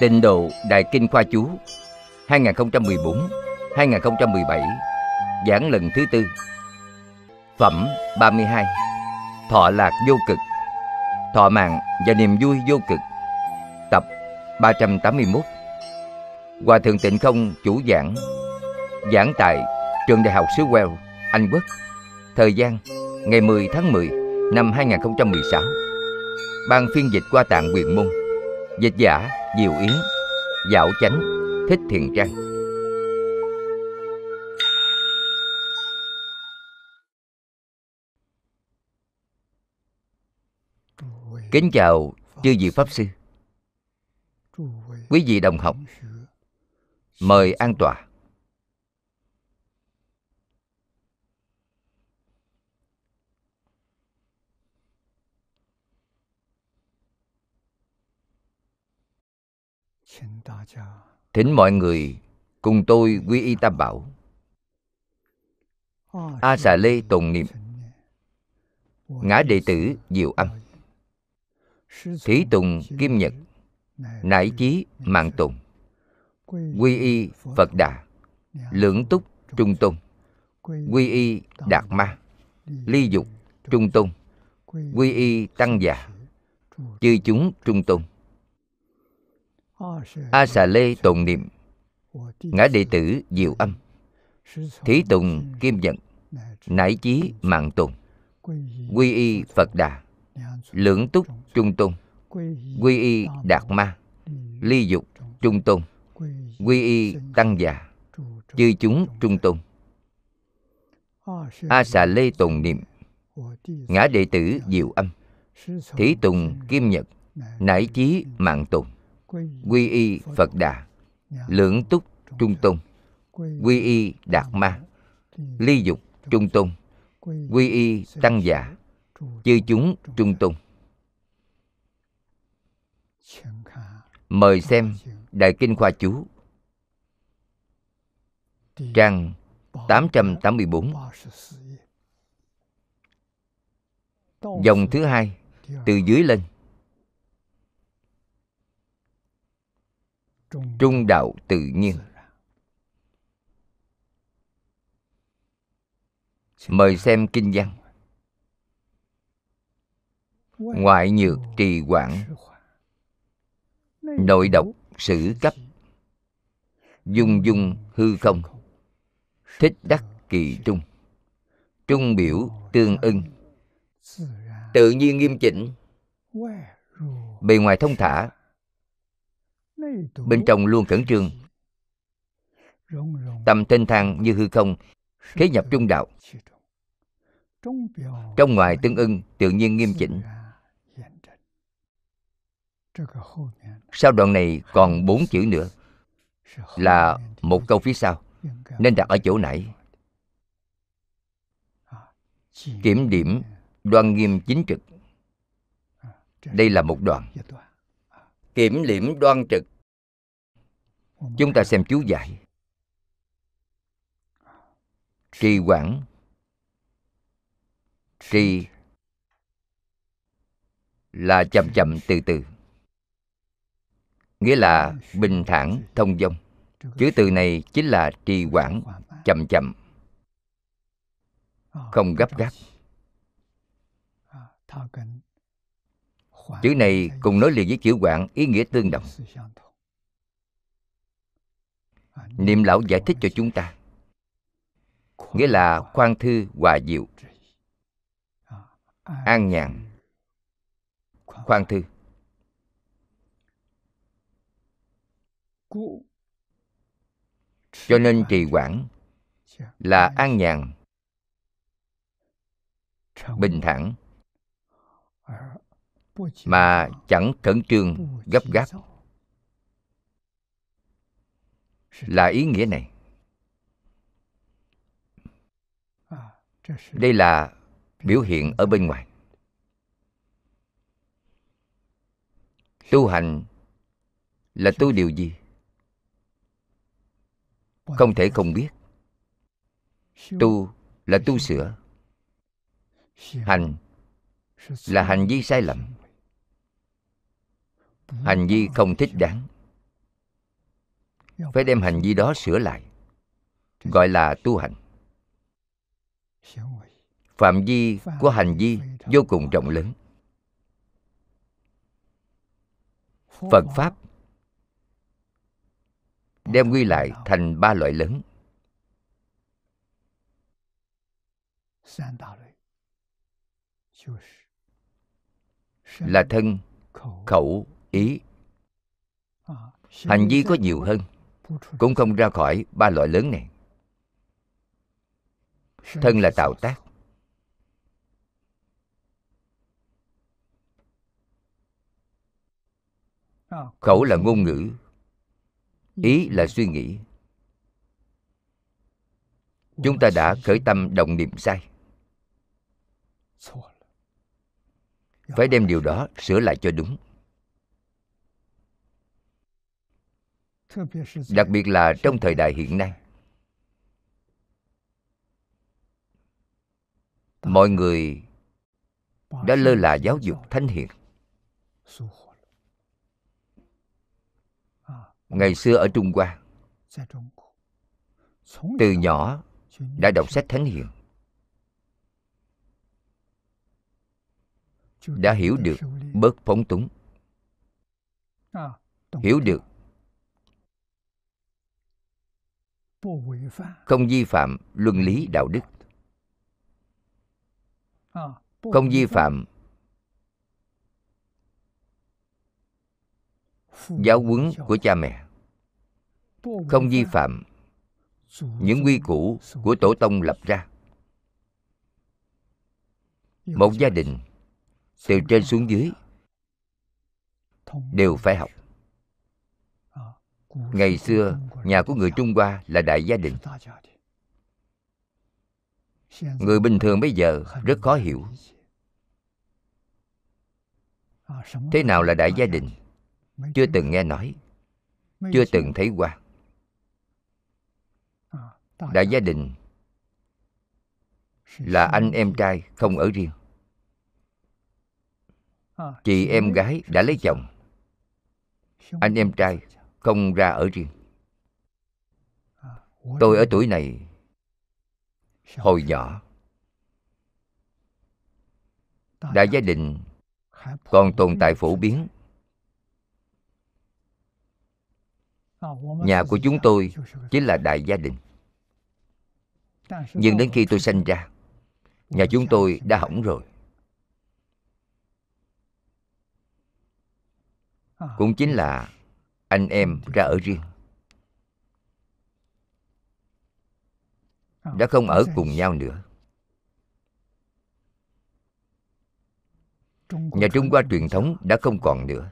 Tịnh độ Đại Kinh Khoa Chú 2014-2017 Giảng lần thứ tư. Phẩm 32 Thọ lạc vô cực. Thọ mạng và niềm vui vô cực. Tập 381 Hòa Thượng Tịnh Không chủ giảng Giảng tại Trường Đại học xứ Wales, Anh Quốc. Thời gian ngày 10 tháng 10 năm 2016 Ban phiên dịch qua tạng quyền môn. Dịch giả Diệu Yến Dạo Chánh, Thích thiền Trang. Kính chào chư vị Pháp Sư. Quý vị đồng học, Mời an tọa Thỉnh mọi người cùng tôi quy y tam bảo. A xà lê tùng niệm. Ngã đệ tử diệu âm. Thí tùng kim nhật. Nải chí mạng tùng Quy y Phật Đà. Lưỡng túc trung tôn. Quy y Đạt Ma. Ly dục trung tôn. Quy y Tăng già. Chư chúng trung tôn A xà lê tụng niệm Ngã đệ tử diệu âm. Thí tùng kim nhật Nải chí mạng tùng Quy y Phật Đà. Lưỡng túc trung tôn. Quy y Đạt Ma. Ly dục trung tôn. Quy y Tăng già. Chư chúng trung tôn. A xà lê tùng niệm. Ngã đệ tử diệu âm. Thí tùng kim nhật. Nải chí mạng tùng quy y phật đà, lưỡng túc trung tôn. Quy y đạt ma, ly dục trung tôn. Quy y tăng giả chư chúng trung tôn. Mời xem đại kinh khoa chú. Trang 884 dòng thứ hai, từ dưới lên. Trung đạo tự nhiên. Mời xem kinh văn. Ngoại nhược trì quản nội độc sử cấp. Dung dung hư không. Thích đắc kỳ trung. Trung biểu tương ưng. Tự nhiên nghiêm chỉnh. Bề ngoài thông thả bên trong luôn khẩn trương. Tâm thanh thang như hư không khế nhập trung đạo. Trong ngoài tương ưng, tự nhiên nghiêm chỉnh. Sau đoạn này còn bốn chữ nữa, là một câu phía sau. Nên đặt ở chỗ nãy. Kiểm điểm đoan nghiêm chính trực. Đây là một đoạn. Kiểm liễm đoan trực chúng ta xem chú giải. Trì quản trì. Là chậm chậm từ từ. Nghĩa là bình thản, thông dong. Chữ từ này chính là trì quản chậm chậm. Không gấp gáp. Chữ này cùng nói liền với chữ quản ý nghĩa tương đồng niệm lão giải thích cho chúng ta. Nghĩa là khoan thư, hòa diệu. An nhàn. Khoan thư. Cho nên trì quản là an nhàn. Bình thản. Mà chẳng khẩn trương, gấp gáp là ý nghĩa này đây là biểu hiện ở bên ngoài。tu hành là tu điều gì? không thể không biết tu là tu sửa hành là hành vi sai lầm hành vi không thích đáng phải đem hành vi đó sửa lại. Gọi là tu hành. Phạm vi của hành vi vô cùng rộng lớn. Phật pháp đem quy lại thành ba loại lớn. Là thân khẩu. ý. Hành vi có nhiều hơn cũng không ra khỏi ba loại lớn này. Thân là tạo tác. Khẩu là ngôn ngữ. Ý là suy nghĩ. Chúng ta đã khởi tâm động niệm sai. Phải đem điều đó sửa lại cho đúng. Đặc biệt là trong thời đại hiện nay mọi người đã lơ là giáo dục thanh hiền. ngày xưa ở trung hoa từ nhỏ đã đọc sách thánh hiền. đã hiểu được bớt phóng túng. hiểu được không vi phạm luân lý đạo đức. Không vi phạm giáo huấn của cha mẹ. Không vi phạm những quy củ của tổ tông lập ra. Một gia đình từ trên xuống dưới đều phải học ngày xưa, nhà của người trung hoa là đại gia đình. Người bình thường bây giờ rất khó hiểu. Thế nào là đại gia đình? Chưa từng nghe nói, chưa từng thấy qua. Đại gia đình là anh em trai không ở riêng. Chị em gái đã lấy chồng. Anh em trai không ra ở riêng. Tôi ở tuổi này, hồi nhỏ đại gia đình còn tồn tại phổ biến. Nhà của chúng tôi chính là đại gia đình. Nhưng đến khi tôi sanh ra, nhà chúng tôi đã hỏng rồi. Cũng chính là anh em ra ở riêng. Đã không ở cùng nhau nữa. Nhà trung hoa truyền thống đã không còn nữa.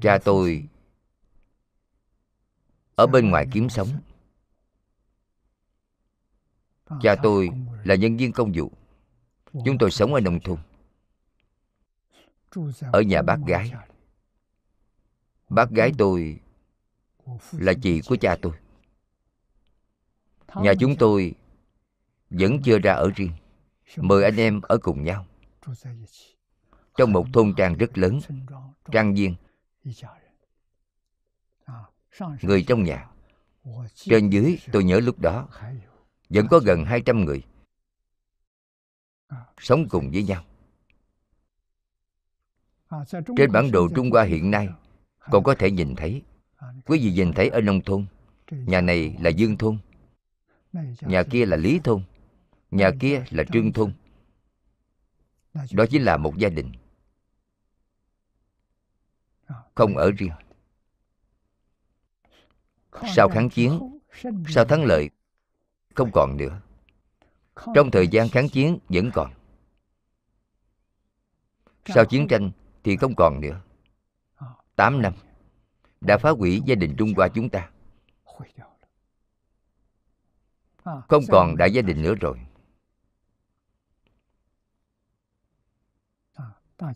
Cha tôi ở bên ngoài kiếm sống. Cha tôi là nhân viên công vụ. Chúng tôi sống ở nông thôn ở nhà bác gái. Bác gái tôi là chị của cha tôi. Nhà chúng tôi vẫn chưa ra ở riêng. Mời anh em ở cùng nhau. Trong một thôn trang rất lớn trang viên. Người trong nhà. Trên dưới tôi nhớ lúc đó vẫn có gần 200 người sống cùng với nhau trên bản đồ trung hoa hiện nay còn có thể nhìn thấy. Quý vị nhìn thấy ở nông thôn nhà này là dương thôn nhà kia là lý thôn nhà kia là trương thôn. Đó chính là một gia đình. Không ở riêng. Sau kháng chiến sau thắng lợi không còn nữa. Trong thời gian kháng chiến vẫn còn. Sau chiến tranh thì không còn nữa. 8 năm, đã phá hủy gia đình Trung Hoa chúng ta. Không còn đại gia đình nữa rồi.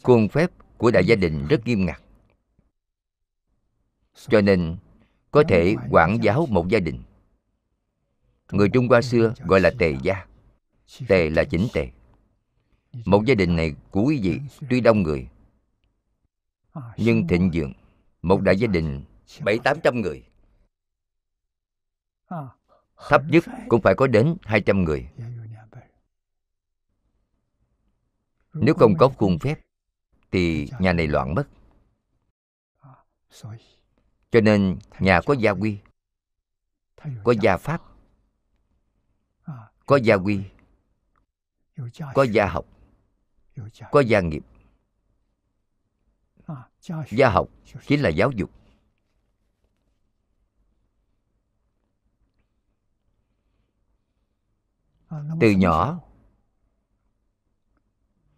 Khuôn phép của đại gia đình rất nghiêm ngặt. Cho nên, có thể quản giáo một gia đình. Người trung hoa xưa gọi là tề gia. Tề là chỉnh tề. Một gia đình này của quý vị, tuy đông người nhưng thịnh vượng một đại gia đình bảy tám trăm người. Thấp nhất cũng phải có đến hai trăm người. Nếu không có khuôn phép thì nhà này loạn mất. Cho nên nhà có gia quy có gia pháp có gia quy có gia học có gia nghiệp gia học chính là giáo dục. Từ nhỏ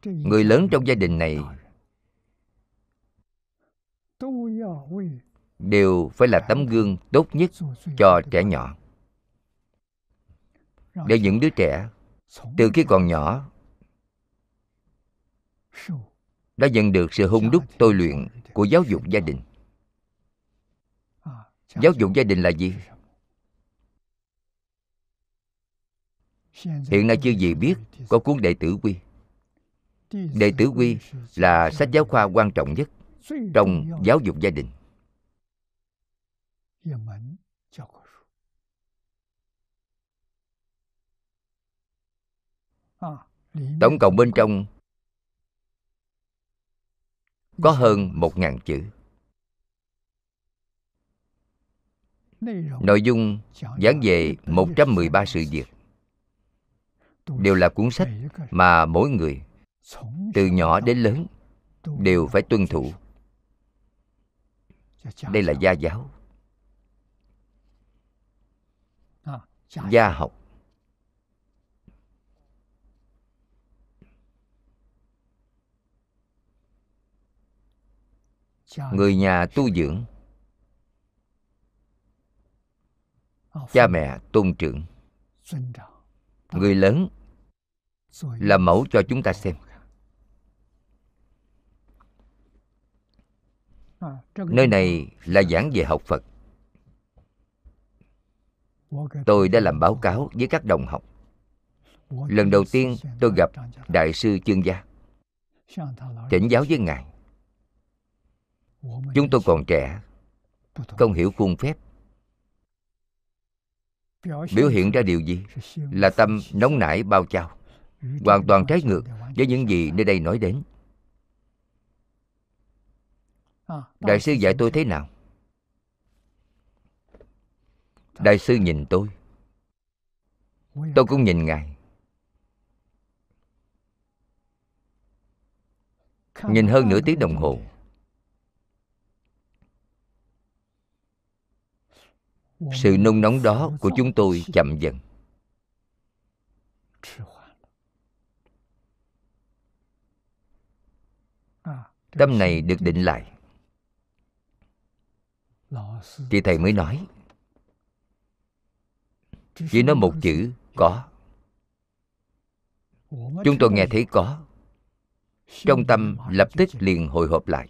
người lớn trong gia đình này đều phải là tấm gương tốt nhất cho trẻ nhỏ. Để những đứa trẻ từ khi còn nhỏ đã nhận được sự hung đúc, tôi luyện của giáo dục gia đình. Giáo dục gia đình là gì? Hiện nay chưa gì biết, có cuốn đệ tử quy. Đệ tử quy là sách giáo khoa quan trọng nhất trong giáo dục gia đình. Tổng cộng bên trong có hơn một ngàn chữ. Nội dung giảng về 113 sự việc. Đều là cuốn sách mà mỗi người, từ nhỏ đến lớn, đều phải tuân thủ. Đây là gia giáo. Gia học. Người nhà tu dưỡng. Cha mẹ tôn trưởng. người lớn là mẫu cho chúng ta xem. Nơi này là giảng về học phật. Tôi đã làm báo cáo với các đồng học. Lần đầu tiên tôi gặp đại sư chương gia. Thỉnh giáo với ngài chúng tôi còn trẻ không hiểu khuôn phép. Biểu hiện ra điều gì? Là tâm nóng nảy bao trao. Hoàn toàn trái ngược với những gì nơi đây nói đến. Đại sư dạy tôi thế nào? Đại sư nhìn tôi. Tôi cũng nhìn ngài. Nhìn hơn nửa tiếng đồng hồ sự nung nóng đó của chúng tôi chậm dần. Tâm này được định lại. Thì thầy mới nói. Chỉ nói một chữ, có. Chúng tôi nghe thấy có. Trong tâm lập tức liền hồi hộp lại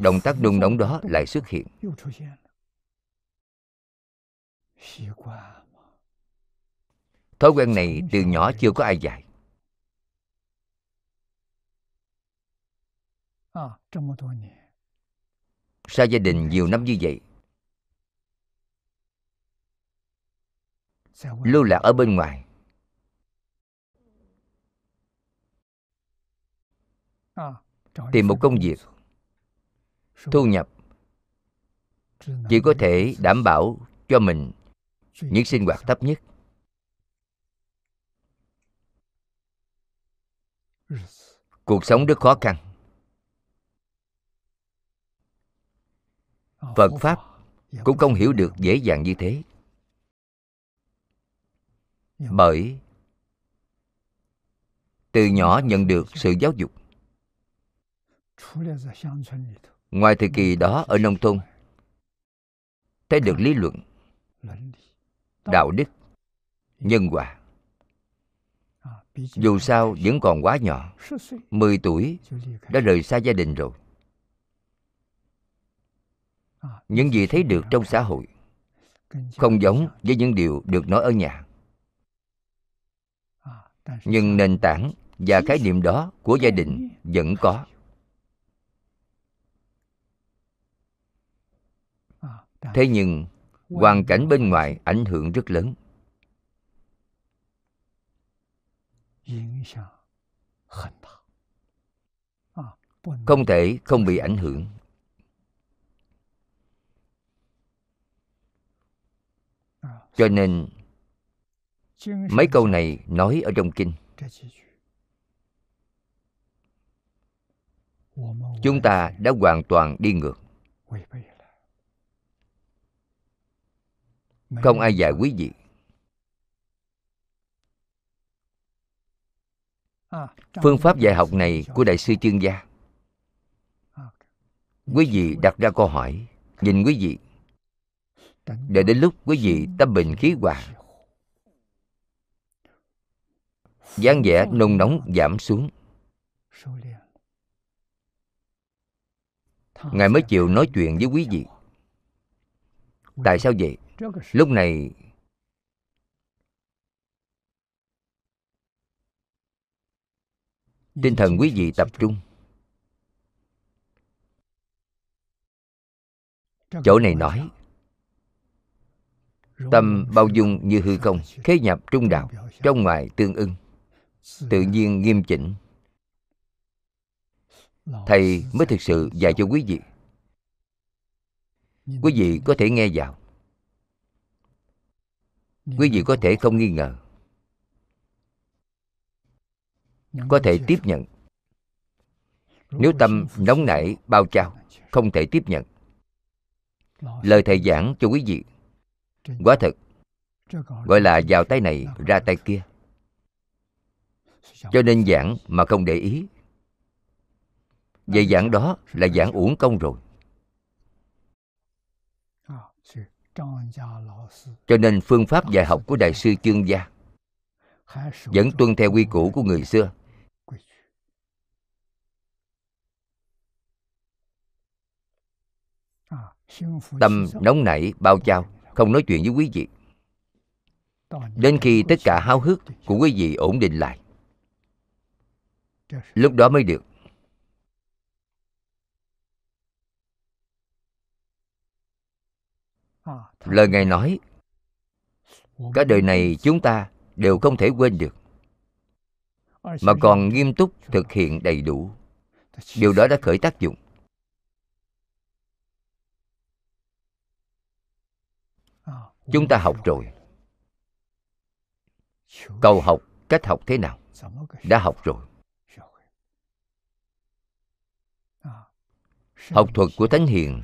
động tác nung nóng đó lại xuất hiện. Thói quen này từ nhỏ chưa có ai dạy. Xa gia đình nhiều năm như vậy? Lưu lạc ở bên ngoài. Tìm một công việc thu nhập chỉ có thể đảm bảo cho mình những sinh hoạt thấp nhất. Cuộc sống rất khó khăn. Phật pháp cũng không hiểu được dễ dàng như thế. Bởi từ nhỏ nhận được sự giáo dục ngoài thời kỳ đó ở nông thôn, thấy được lý luận, đạo đức, nhân quả dù sao vẫn còn quá nhỏ 10 tuổi đã rời xa gia đình rồi. Những gì thấy được trong xã hội không giống với những điều được nói ở nhà. Nhưng nền tảng và khái niệm đó của gia đình vẫn có. Thế nhưng hoàn cảnh bên ngoài ảnh hưởng rất lớn. Không thể không bị ảnh hưởng. Cho nên mấy câu này nói ở trong kinh. Chúng ta đã hoàn toàn đi ngược không ai dạy quý vị. Phương pháp dạy học này của đại sư chương gia. Quý vị đặt ra câu hỏi. Nhìn quý vị. Để đến lúc quý vị tâm bình khí hòa. dáng vẻ nôn nóng giảm xuống. Ngài mới chịu nói chuyện với quý vị. tại sao vậy lúc này tinh thần quý vị tập trung. Chỗ này nói tâm bao dung như hư không khế nhập trung đạo trong ngoài tương ưng tự nhiên nghiêm chỉnh. Thầy mới thực sự dạy cho quý vị. Quý vị có thể nghe vào quý vị có thể không nghi ngờ. Có thể tiếp nhận. Nếu tâm nóng nảy bao trao không thể tiếp nhận. Lời thầy giảng cho quý vị. Quả thật gọi là vào tay này ra tay kia. Cho nên giảng mà không để ý. Vậy giảng đó là giảng uổng công rồi cho nên phương pháp dạy học của đại sư chương gia vẫn tuân theo quy củ của người xưa. Tâm nóng nảy, bao trao không nói chuyện với quý vị. Đến khi tất cả háo hức của quý vị ổn định lại, lúc đó mới được. Lời ngài nói cả đời này chúng ta đều không thể quên được. Mà còn nghiêm túc thực hiện đầy đủ. Điều đó đã khởi tác dụng. Chúng ta học rồi. Cầu học cách học thế nào? Đã học rồi. Học thuật của thánh hiền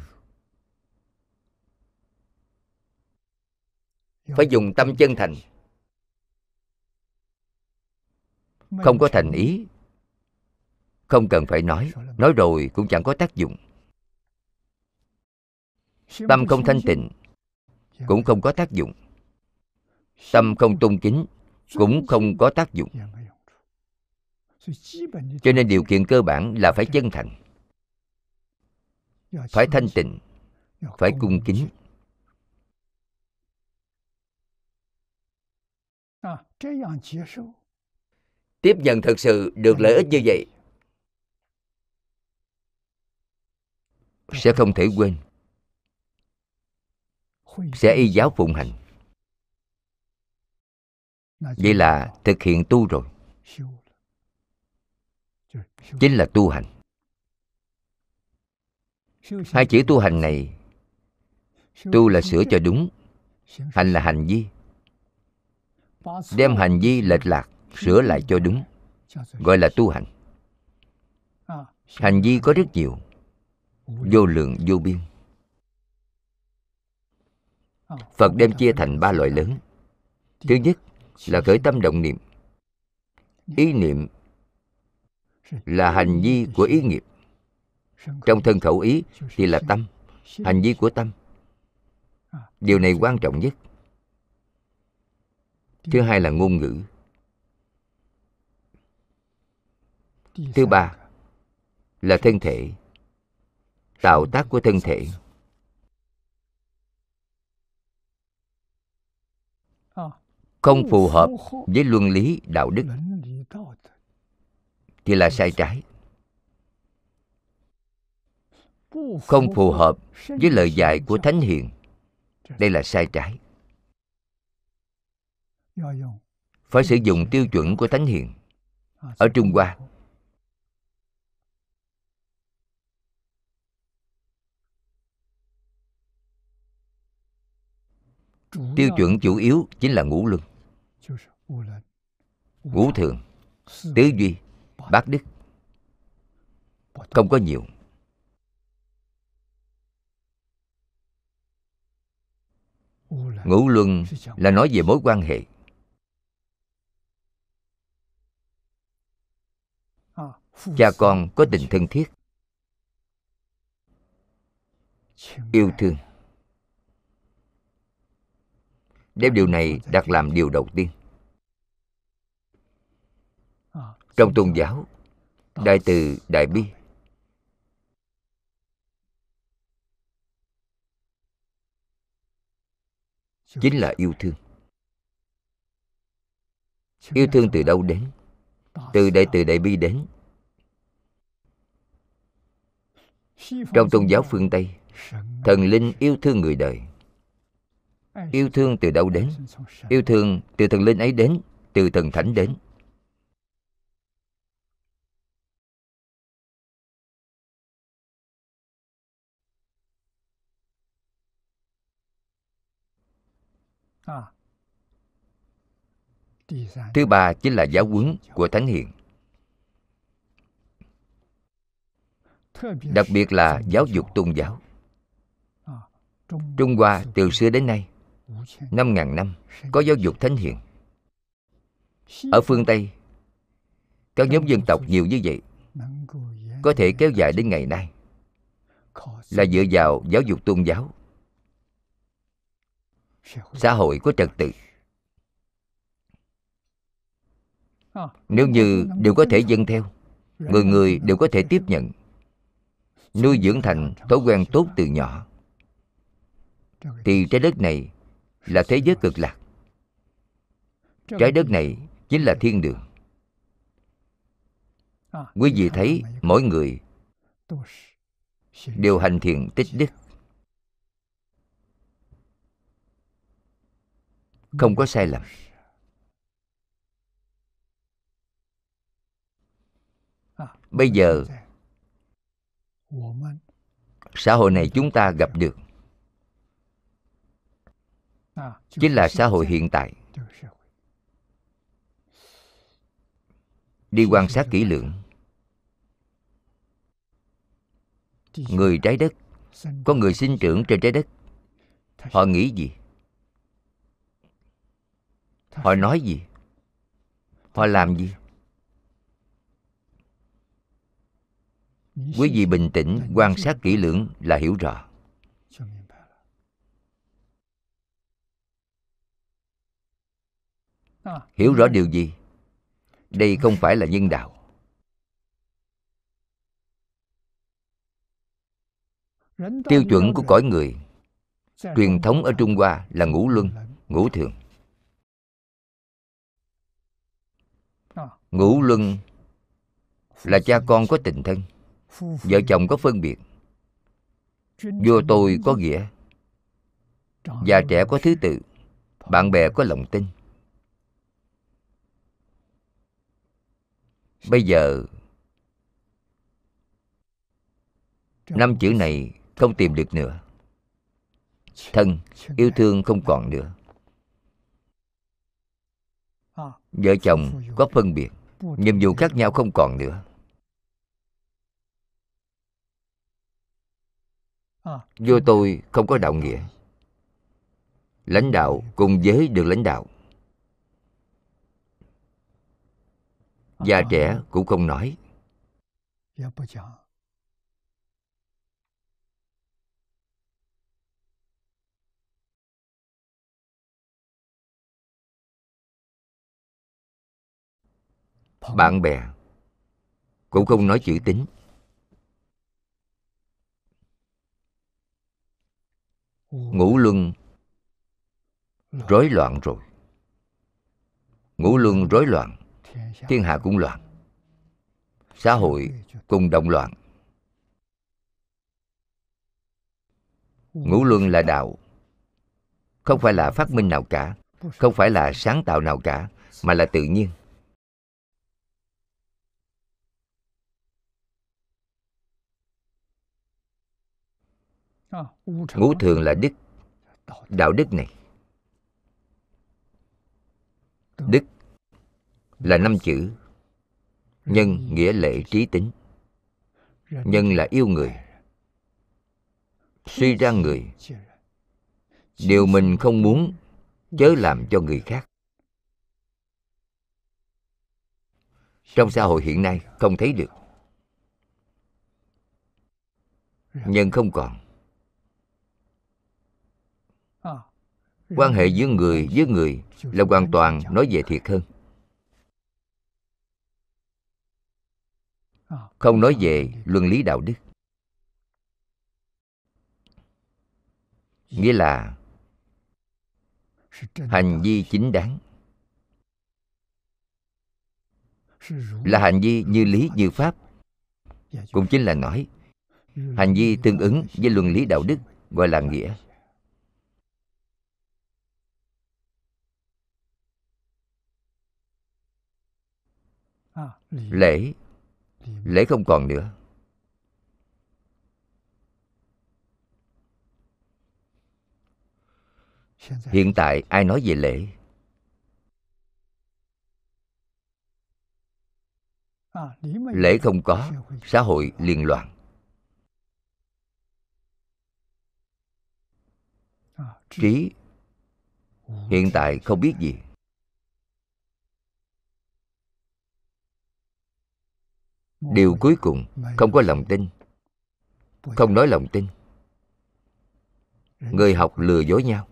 phải dùng tâm chân thành. Không có thành ý. Không cần phải nói. Nói rồi cũng chẳng có tác dụng. Tâm không thanh tịnh cũng không có tác dụng. Tâm không tôn kính cũng không có tác dụng. Cho nên điều kiện cơ bản là phải chân thành. Phải thanh tịnh. phải cung kính tiếp nhận thật sự được lợi ích như vậy sẽ không thể quên. Sẽ y giáo phụng hành. Vậy là thực hiện tu rồi. Chính là tu hành. Hai chữ tu hành này tu là sửa cho đúng. Hành là hành vi đem hành vi lệch lạc sửa lại cho đúng, gọi là tu hành. Hành vi có rất nhiều, vô lượng, vô biên. Phật đem chia thành ba loại lớn. Thứ nhất là khởi tâm động niệm. Ý niệm là hành vi của ý nghiệp. Trong thân khẩu ý thì là tâm, hành vi của tâm. Điều này quan trọng nhất thứ hai là ngôn ngữ. Thứ ba là thân thể tạo tác của thân thể. Không phù hợp với luân lý đạo đức thì là sai trái. Không phù hợp với lời dạy của thánh hiền đây là sai trái phải sử dụng tiêu chuẩn của thánh hiền. Ở trung hoa. tiêu chuẩn. Chủ yếu chính là ngũ luân. Ngũ thường tứ duy bát đức. Không có nhiều. Ngũ luân là nói về mối quan hệ cha con có tình thân thiết. Yêu thương. Đem điều này đặt làm điều đầu tiên. Trong tôn giáo, đại từ đại bi. Chính là yêu thương. Yêu thương từ đâu đến? Từ đại từ đại bi đến. Trong tôn giáo phương tây thần linh yêu thương người đời. Yêu thương từ đâu đến? Yêu thương từ thần linh ấy đến từ thần thánh đến. Thứ ba chính là giáo huấn của thánh hiền đặc biệt là giáo dục tôn giáo. Trung hoa từ xưa đến nay, năm ngàn năm, có giáo dục thánh hiền. Ở phương tây, các nhóm dân tộc nhiều như vậy, có thể kéo dài đến ngày nay, là dựa vào giáo dục tôn giáo. Xã hội có trật tự. Nếu như đều có thể dâng theo, người người đều có thể tiếp nhận nuôi dưỡng thành thói quen tốt từ nhỏ. Thì trái đất này là thế giới cực lạc. Trái đất này chính là thiên đường. Quý vị thấy mỗi người đều hành thiện tích đức. Không có sai lầm. Bây giờ xã hội này chúng ta gặp được. Chính là xã hội hiện tại. đi quan sát kỹ lưỡng. Người trái đất. Có người sinh trưởng trên trái đất. Họ nghĩ gì? Họ nói gì? Họ làm gì quý vị bình tĩnh, quan sát kỹ lưỡng là hiểu rõ. Hiểu rõ điều gì? Đây không phải là nhân đạo. Tiêu chuẩn của cõi người, truyền thống ở trung hoa là ngũ luân, ngũ thường. Ngũ luân là cha con có tình thân vợ chồng có phân biệt. Vua tôi có nghĩa. Già trẻ có thứ tự. Bạn bè có lòng tin. Bây giờ, năm chữ này không tìm được nữa. Thân yêu thương không còn nữa. Vợ chồng có phân biệt. Nhiệm vụ khác nhau không còn nữa. Vua tôi không có đạo nghĩa. Lãnh đạo cùng với được lãnh đạo. Già trẻ cũng không nói. Bạn bè cũng không nói chữ tính ngũ luân rối loạn rồi. Ngũ luân rối loạn thiên hạ cũng loạn. Xã hội cùng động loạn. Ngũ luân là đạo. Không phải là phát minh nào cả không phải là sáng tạo nào cả mà là tự nhiên ngũ thường là đức. Đạo đức này. Đức là năm chữ. Nhân nghĩa lệ trí tính. Nhân là yêu người. Suy ra người. Điều mình không muốn chớ làm cho người khác. Trong xã hội hiện nay không thấy được. Nhân không còn quan hệ giữa người với người là hoàn toàn nói về thiệt hơn. Không nói về luân lý đạo đức. Nghĩa là hành vi chính đáng. Là hành vi như lý, như pháp. Cũng chính là nói, hành vi tương ứng với luân lý đạo đức gọi là nghĩa. Lễ. Lễ không còn nữa. Hiện tại ai nói về lễ? Lễ không có xã hội liền loạn. Trí hiện tại không biết gì điều cuối cùng, không có lòng tin. Không nói lòng tin. Người học lừa dối nhau.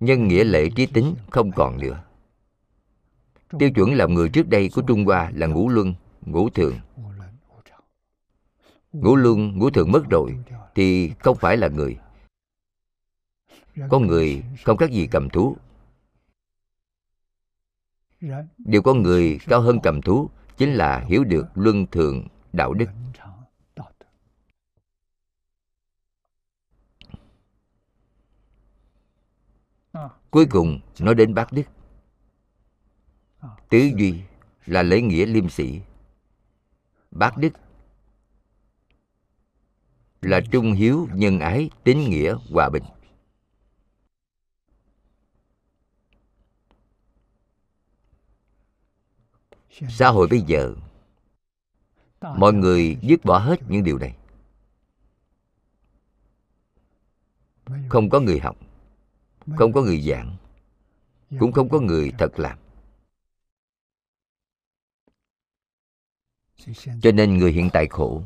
Nhân nghĩa lệ trí tính không còn nữa. Tiêu chuẩn làm người trước đây của trung hoa là ngũ luân, ngũ thường. Ngũ luân, ngũ thường mất rồi thì không phải là người. Con người không khác gì cầm thú. Dạ. điều con người cao hơn cầm thú chính là hiểu được luân thường đạo đức. Cuối cùng, nói đến bác đức. Tứ duy là lễ nghĩa liêm sĩ bác đức là trung hiếu nhân ái, tín nghĩa hòa bình. Xã hội bây giờ, mọi người dứt bỏ hết những điều này. Không có người học, không có người giảng, cũng không có người thật làm. Cho nên người hiện tại khổ.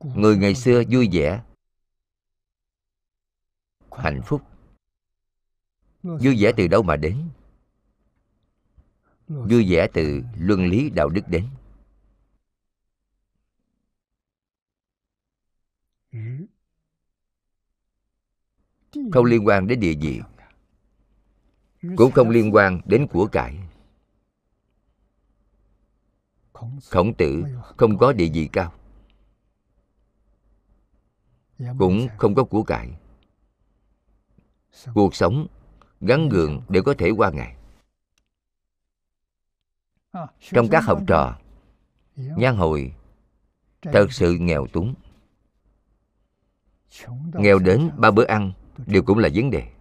Người ngày xưa vui vẻ, hạnh phúc vui vẻ từ đâu mà đến? Vui vẻ từ luân lý đạo đức đến. Không liên quan đến địa vị. cũng không liên quan đến của cải. Khổng tử không có địa vị cao. Cũng không có của cải. Cuộc sống gắn gượng đều có thể qua ngày. Trong các học trò nhan hồi thật sự nghèo túng. Nghèo đến ba bữa ăn đều cũng là vấn đề.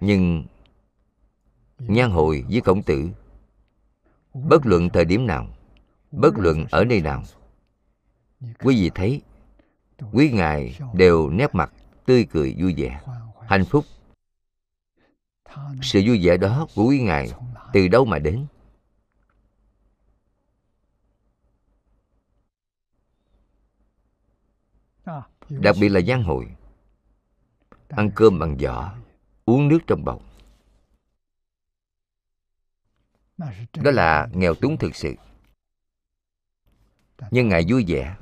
Nhưng nhan hồi với khổng tử, bất luận thời điểm nào, bất luận ở nơi nào, quý vị thấy, quý ngài đều nét mặt tươi cười vui vẻ, hạnh phúc sự vui vẻ đó của quý ngài từ đâu mà đến? Đặc biệt là giang hội. Ăn cơm bằng giỏ, uống nước trong bầu. Đó là nghèo túng thực sự. Nhưng ngài vui vẻ.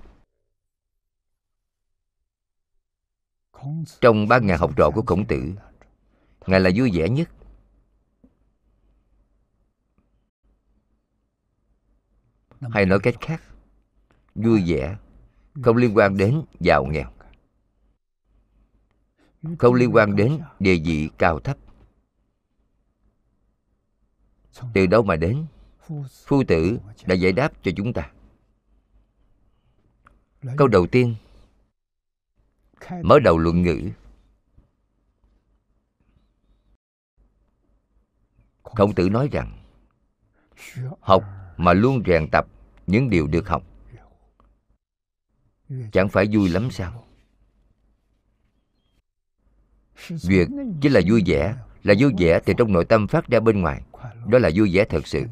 Trong ba ngàn học trò của Khổng Tử Ngài là vui vẻ nhất. Hay nói cách khác, Vui vẻ Không liên quan đến giàu nghèo, Không liên quan đến địa vị cao thấp. Từ đâu mà đến? Phu tử đã giải đáp cho chúng ta. Câu đầu tiên, Mở đầu luận ngữ. Khổng tử nói rằng, Học mà luôn rèn tập những điều được học. Chẳng phải vui lắm sao? Việc chỉ là vui vẻ, Là vui vẻ từ trong nội tâm phát ra bên ngoài, Đó là vui vẻ thật sự.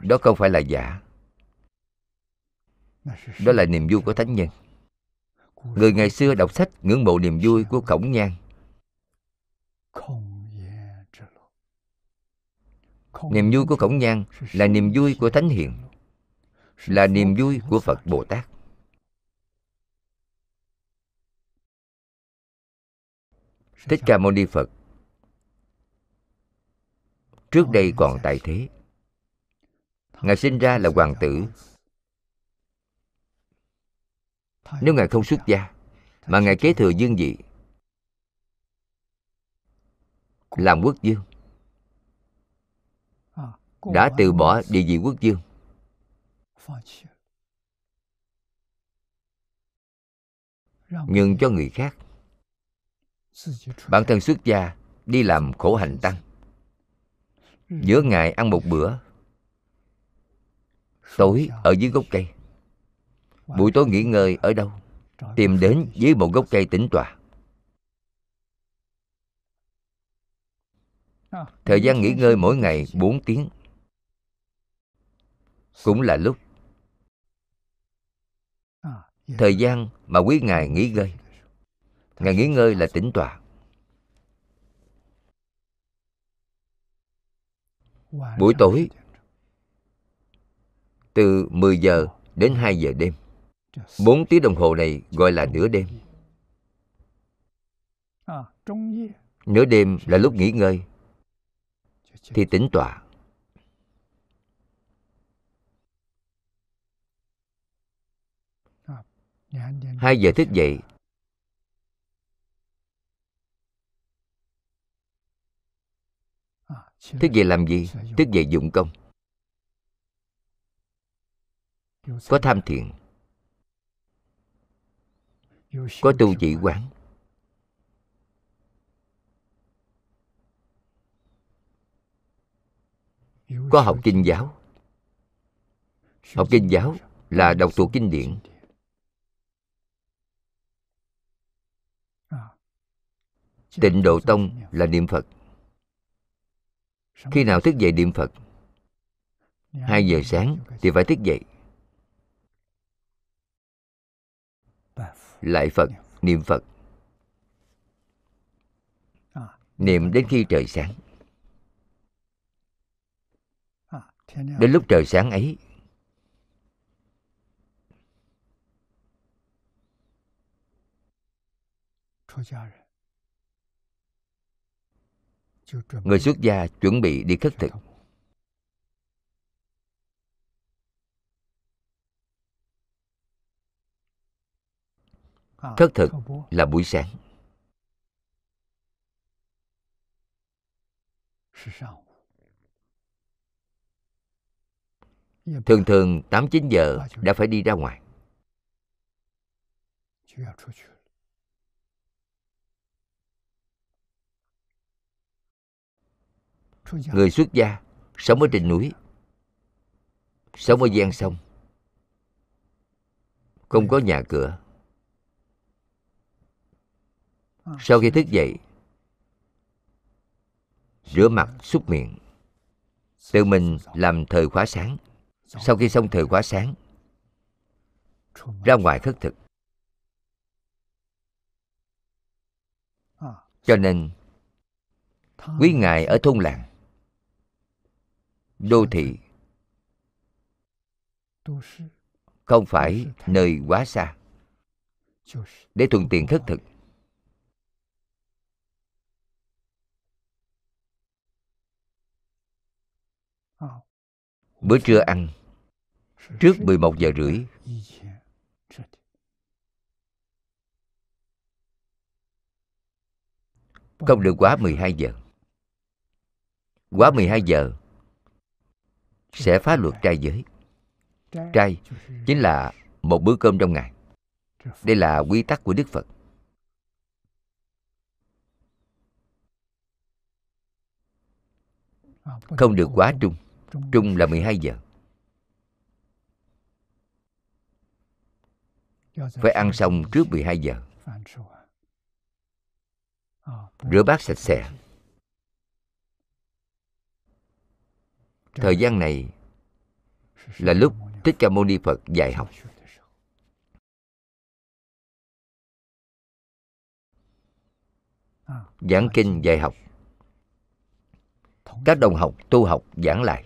Đó không phải là giả. Đó là niềm vui của thánh nhân. Người ngày xưa đọc sách ngưỡng mộ niềm vui của Khổng Nhan. Niềm vui của Khổng Nhan là niềm vui của Thánh Hiền Là niềm vui của Phật Bồ Tát. Thích Ca Mâu Ni Phật. Trước đây còn tại thế Ngài sinh ra là hoàng tử. Nếu Ngài không xuất gia Mà Ngài kế thừa dương vị Làm quốc dương đã từ bỏ địa vị quốc dương Nhưng cho người khác. Bản thân xuất gia Đi làm khổ hành tăng. Giữa ngày ăn một bữa Tối ở dưới gốc cây. Buổi tối nghỉ ngơi ở đâu? Tìm đến dưới một gốc cây tĩnh tọa. Thời gian nghỉ ngơi mỗi ngày 4 tiếng. Cũng là lúc. Thời gian mà quý ngài nghỉ ngơi. Ngài nghỉ ngơi là tĩnh tọa. Buổi tối, Từ 10 giờ đến 2 giờ đêm. 4 tiếng đồng hồ này gọi là nửa đêm. Nửa đêm là lúc nghỉ ngơi. Thì tĩnh tọa. Hai giờ thức dậy. Thức dậy làm gì? Thức dậy dụng công. Có tham thiện. Có tu chỉ quán. Có học kinh giáo. Học kinh giáo là đọc thuộc kinh điển Tịnh Độ Tông là niệm Phật. Khi nào thức dậy niệm Phật? Hai giờ sáng thì phải thức dậy. Lại Phật, niệm Phật. Niệm đến khi trời sáng. Đến lúc trời sáng ấy Người xuất gia chuẩn bị đi khất thực. Khất thực là buổi sáng. Thường thường 8-9 giờ đã phải đi ra ngoài Người xuất gia sống ở trên núi Sống ở gian sông. Không có nhà cửa. Sau khi thức dậy Rửa mặt, xúc miệng Tự mình làm thời khóa sáng. Sau khi xong thời khóa sáng Ra ngoài khất thực. Cho nên Quý Ngài ở thôn làng đô thị. Không phải nơi quá xa. Để thuận tiện khất thực. Bữa trưa ăn. Trước 11 giờ rưỡi. Không được quá 12 giờ. Quá 12 giờ sẽ phá luật trai giới. Trai chính là một bữa cơm trong ngày. Đây là quy tắc của Đức Phật. Không được quá trung. Trung là 12 giờ. Phải ăn xong trước 12 giờ. Rửa bát sạch sẽ. Thời gian này là lúc Thích Ca Mâu Ni Phật dạy học. Giảng kinh dạy học. Các đồng học tu học giảng lại.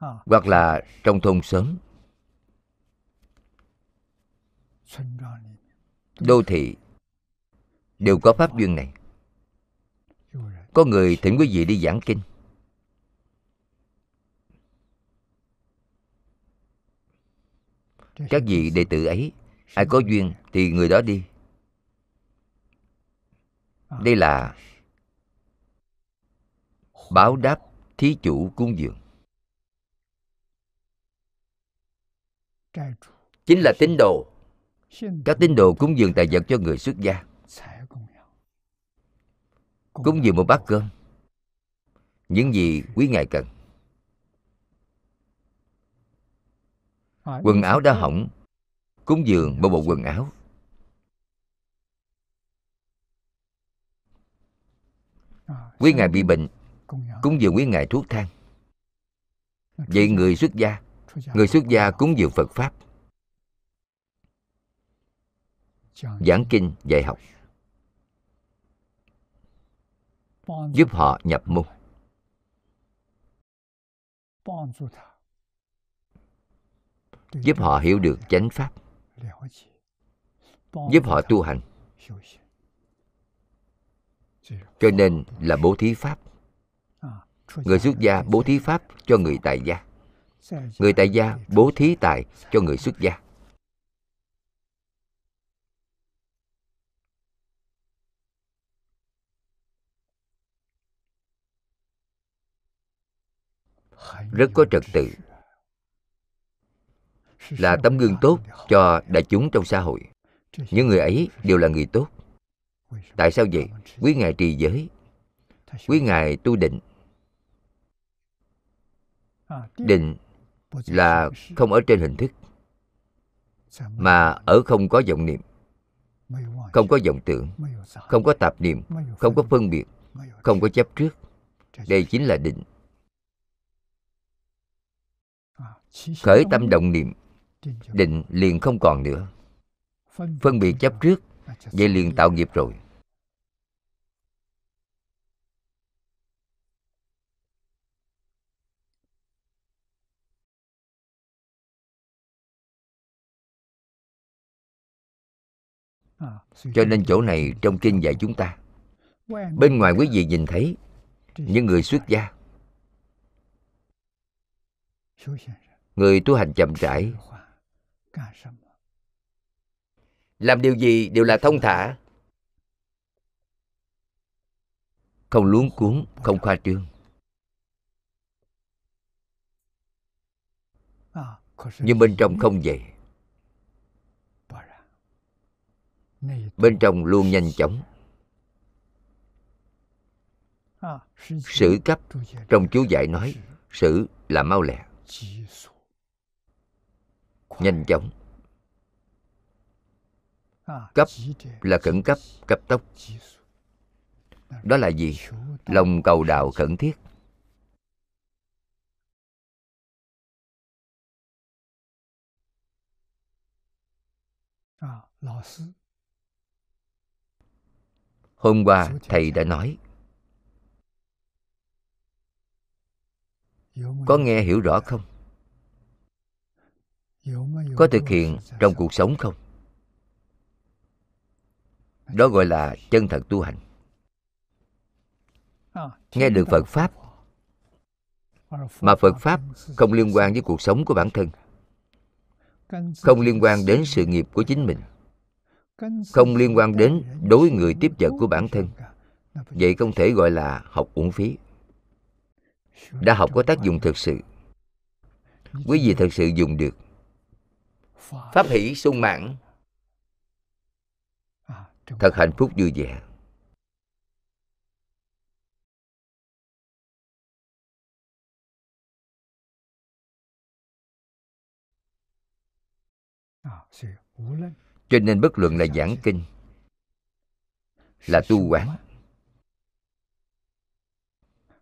Hoặc là trong thôn xóm Đô thị đều có pháp duyên này có người thỉnh quý vị đi giảng kinh. Các vị đệ tử ấy, ai có duyên thì người đó đi. Đây là báo đáp thí chủ cúng dường. Chính là tín đồ. Các tín đồ cúng dường tài vật cho người xuất gia cúng dường một bát cơm. Những gì quý ngài cần. Quần áo đã hỏng. Cúng dường một bộ quần áo. Quý ngài bị bệnh. Cúng dường. Quý ngài thuốc thang. Vậy người xuất gia. Người xuất gia cúng dường phật pháp. Giảng kinh dạy học giúp họ nhập môn. Giúp họ hiểu được chánh pháp. Giúp họ tu hành. Cho nên là bố thí pháp. Người xuất gia bố thí pháp cho người tại gia. người tại gia bố thí tài cho người xuất gia rất có trật tự. Là tấm gương tốt cho đại chúng trong xã hội. Những người ấy đều là người tốt. Tại sao vậy? Quý ngài trì giới. Quý ngài tu định. Định là không ở trên hình thức, mà ở không có vọng niệm, không có vọng tưởng, không có tạp niệm, không có phân biệt, không có chấp trước. Đây chính là định. Khởi tâm động niệm định liền không còn nữa. Phân biệt chấp trước vậy liền tạo nghiệp rồi. Cho nên chỗ này trong kinh dạy chúng ta. Bên ngoài quý vị nhìn thấy những người xuất gia người tu hành chậm rãi. Làm điều gì đều là thông thả. Không luống cuốn, không khoa trương. Nhưng bên trong không vậy bên trong luôn nhanh chóng. Sử cấp, trong chú giải nói, sử là mau lẹ nhanh chóng. Cấp là khẩn cấp cấp tốc. Đó là gì? Lòng cầu đạo khẩn thiết. Hôm qua thầy đã nói, có nghe hiểu rõ không? Có thực hiện trong cuộc sống không? Đó gọi là chân thật tu hành. Nghe được phật pháp, mà phật pháp không liên quan với cuộc sống của bản thân, không liên quan đến sự nghiệp của chính mình, không liên quan đến đối người tiếp vật của bản thân, vậy không thể gọi là học uổng phí. Đã học có tác dụng thực sự. Quý vị thật sự dùng được pháp. Hỷ sung mãn. Thật hạnh phúc vui vẻ. Cho nên bất luận là giảng kinh là tu quán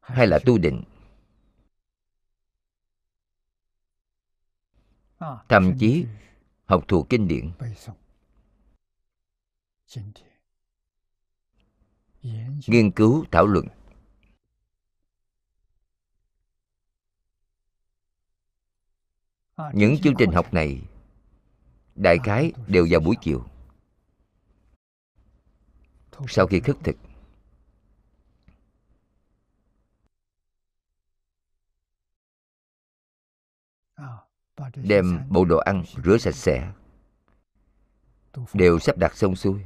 hay là tu định. Thậm chí học thuộc kinh điển. Nghiên cứu thảo luận. Những chương trình học này, đại khái đều vào buổi chiều. Sau khi khất thực đem bộ đồ ăn, rửa sạch sẽ. Đều sắp đặt xong xuôi.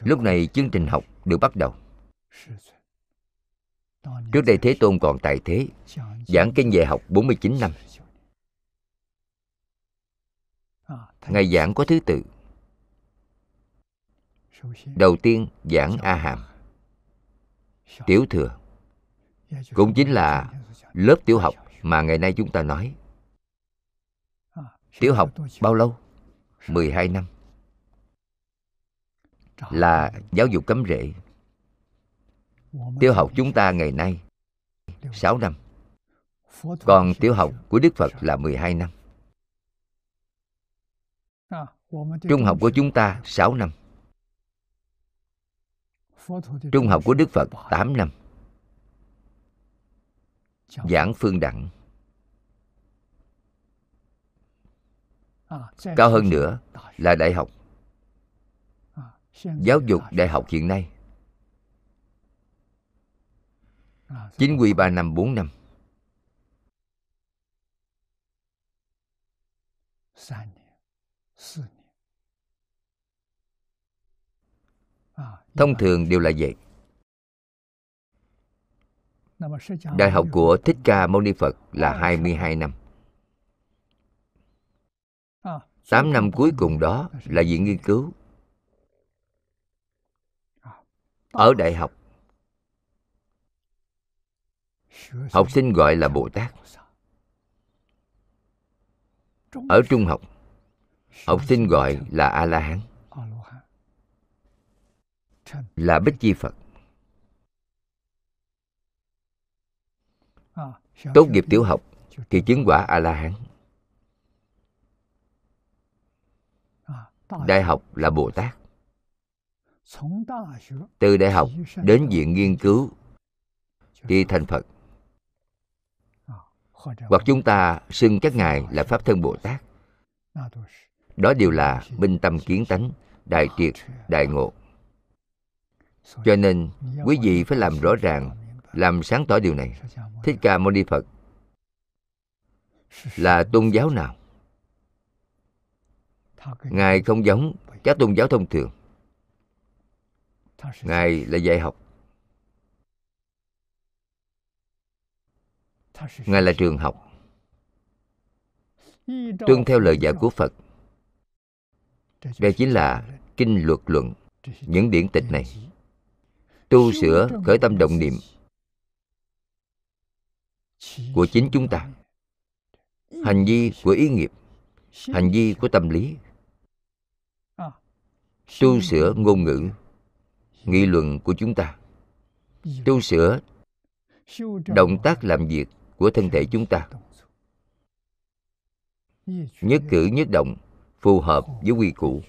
Lúc này chương trình học được bắt đầu. Trước đây thế tôn còn tại thế, giảng kinh dạy học 49 năm. Ngài giảng có thứ tự. Đầu tiên giảng A Hàm Tiểu thừa. Cũng chính là lớp tiểu học mà ngày nay chúng ta nói. Tiểu học bao lâu? 12 năm. Là giáo dục cấm rễ. Tiểu học chúng ta ngày nay 6 năm. Còn tiểu học của Đức Phật là 12 năm. Trung học của chúng ta 6 năm. Trung học của Đức Phật 8 năm. Giảng phương đẳng Cao hơn nữa là đại học. Giáo dục đại học hiện nay. Chính quy 3 năm 4 năm. Thông thường đều là vậy. Đại học của Thích Ca Mâu Ni Phật là 22 năm 8 năm cuối cùng đó là viện nghiên cứu. Ở đại học Học sinh gọi là Bồ Tát. Ở trung học Học sinh gọi là A-la-hán. Là Bích Chi Phật. Tốt nghiệp tiểu học Thì chứng quả A-la-hán. Đại học là Bồ Tát. Từ đại học đến viện nghiên cứu Thì thành Phật. Hoặc chúng ta xưng các ngài là Pháp Thân Bồ Tát. Đó đều là minh tâm kiến tánh đại triệt đại ngộ. Cho nên quý vị phải làm rõ ràng làm sáng tỏ điều này. Thích ca mâu ni phật là tôn giáo nào ngài không giống các tôn giáo thông thường. Ngài là dạy học. Ngài là trường học. Tuân theo lời dạy của phật. Đây chính là kinh luật luận, những điển tịch này. Tu sửa khởi tâm động niệm của chính chúng ta. Hành vi của ý nghiệp, hành vi của tâm lý tu sửa ngôn ngữ, nghị luận của chúng ta. Tu sửa động tác làm việc của thân thể chúng ta. Nhất cử, nhất động phù hợp với quy củ.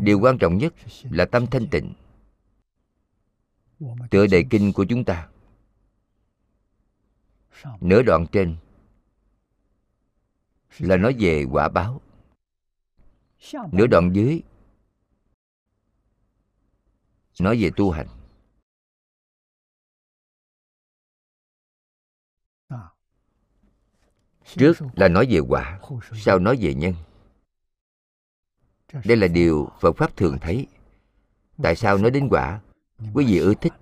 Điều quan trọng nhất là tâm thanh tịnh. Tựa đề kinh của chúng ta nửa đoạn trên là nói về quả báo. Nửa đoạn dưới nói về tu hành. Trước là nói về quả sau nói về nhân. Đây là điều phật pháp thường thấy. Tại sao nói đến quả? Quý vị ưa thích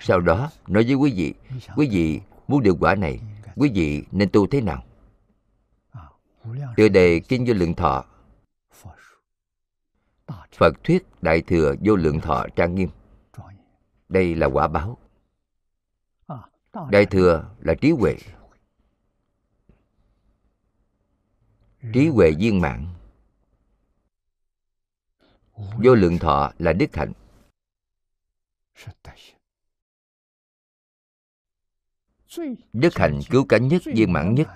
sau đó nói với quý vị quý vị muốn được quả này quý vị nên tu thế nào? Tựa đề kinh vô lượng thọ. Phật thuyết đại thừa vô lượng thọ trang nghiêm. Đây là quả báo. Đại thừa là trí huệ. Trí huệ viên mãn. Vô lượng thọ là đức hạnh đức hạnh cứu cánh nhất viên mãn nhất.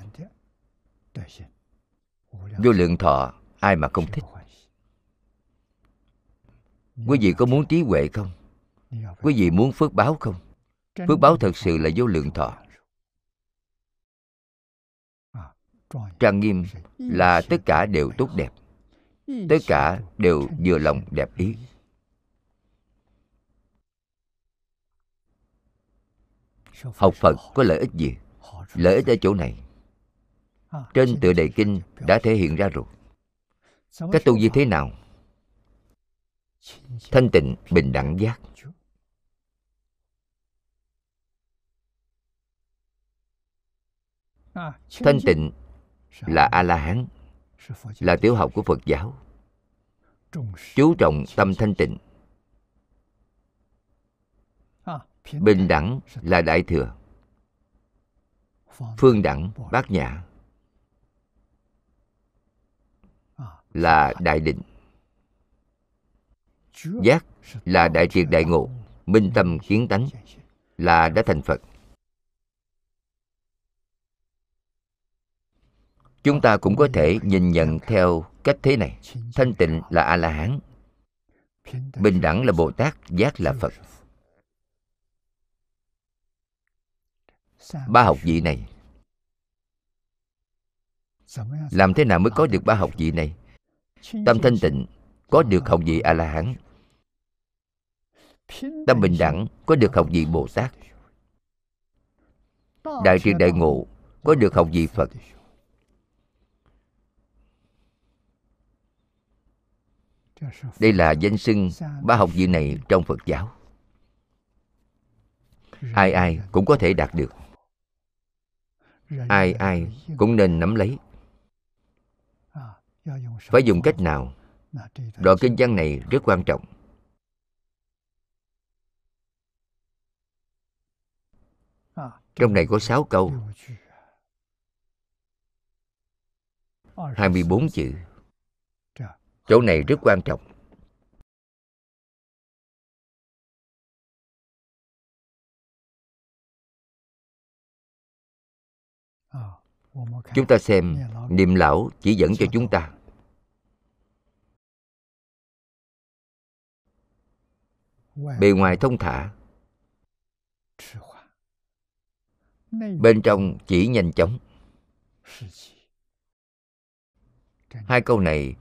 Vô lượng thọ, ai mà không thích? Quý vị có muốn trí huệ không? Quý vị muốn phước báo không? Phước báo thật sự là vô lượng thọ. Trang nghiêm là tất cả đều tốt đẹp. Tất cả đều vừa lòng, đẹp ý. Học phật có lợi ích gì? Lợi ích ở chỗ này. Trên tựa đề kinh đã thể hiện ra rồi. Cách tu như thế nào? Thanh tịnh, bình đẳng giác. Thanh tịnh là a la hán là tiểu học của phật giáo. Chú trọng tâm thanh tịnh. Bình đẳng là đại thừa. Phương đẳng, bát nhã. Là đại định. Giác là đại triệt đại ngộ, minh tâm kiến tánh, là đã thành phật. Chúng ta cũng có thể nhìn nhận theo cách thế này. Thanh tịnh là a la hán. Bình đẳng là bồ tát, giác là phật. Ba học vị này. Làm thế nào mới có được ba học vị này? Tâm thanh tịnh có được học vị a la hán tâm bình đẳng có được học vị bồ tát. đại triệt đại ngộ có được học vị phật. Đây là danh xưng ba học vị này trong phật giáo. Ai ai cũng có thể đạt được ai ai cũng nên nắm lấy. Phải dùng cách nào? đoạn kinh văn này rất quan trọng. Trong này có sáu câu. 24 chữ. chỗ này rất quan trọng chúng ta xem niệm lão chỉ dẫn cho chúng ta. Bề ngoài thông thả. Bên trong chỉ nhanh chóng. Hai câu này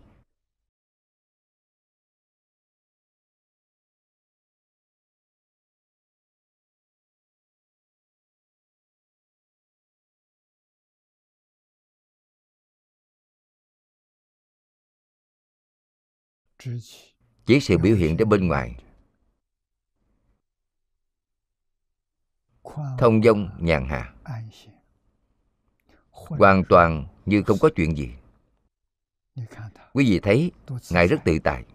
chỉ sự biểu hiện ra bên ngoài. Thông dong, nhàn hạ. Hoàn toàn như không có chuyện gì. Quý vị thấy, ngài rất tự tại.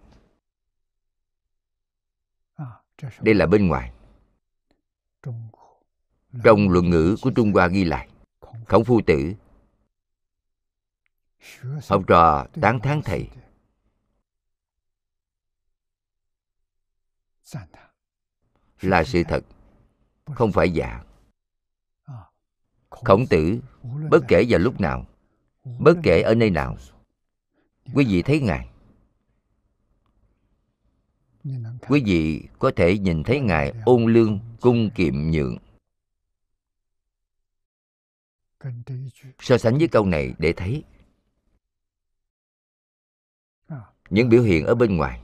Đây là bên ngoài. Trong luận ngữ của trung hoa ghi lại, khổng phu tử, học trò tán thán thầy là sự thật. Không phải giả khổng tử bất kể vào lúc nào bất kể ở nơi nào quý vị thấy ngài. Quý vị có thể nhìn thấy ngài ôn lương cung kiệm nhượng. So sánh với câu này để thấy những biểu hiện ở bên ngoài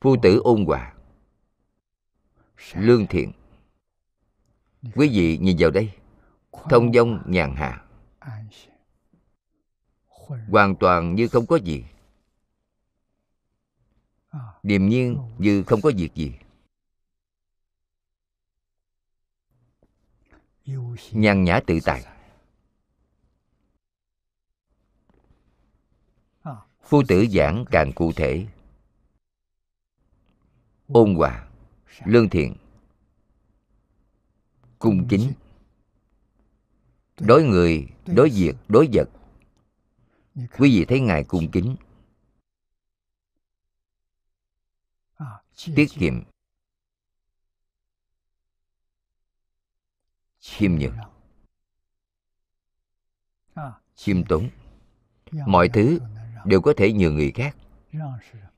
phu tử ôn hòa. Lương thiện. Quý vị nhìn vào đây. Thông dong nhàn hạ. Hoàn toàn như không có gì. Điềm nhiên như không có việc gì. Nhàn nhã tự tại. phu tử giảng càng cụ thể. Ôn hòa, lương thiện, cung kính. Đối người, đối việc, đối vật. Quý vị thấy ngài cung kính. Tiết kiệm. Khiêm nhường. Khiêm tốn. Mọi thứ đều có thể nhường người khác.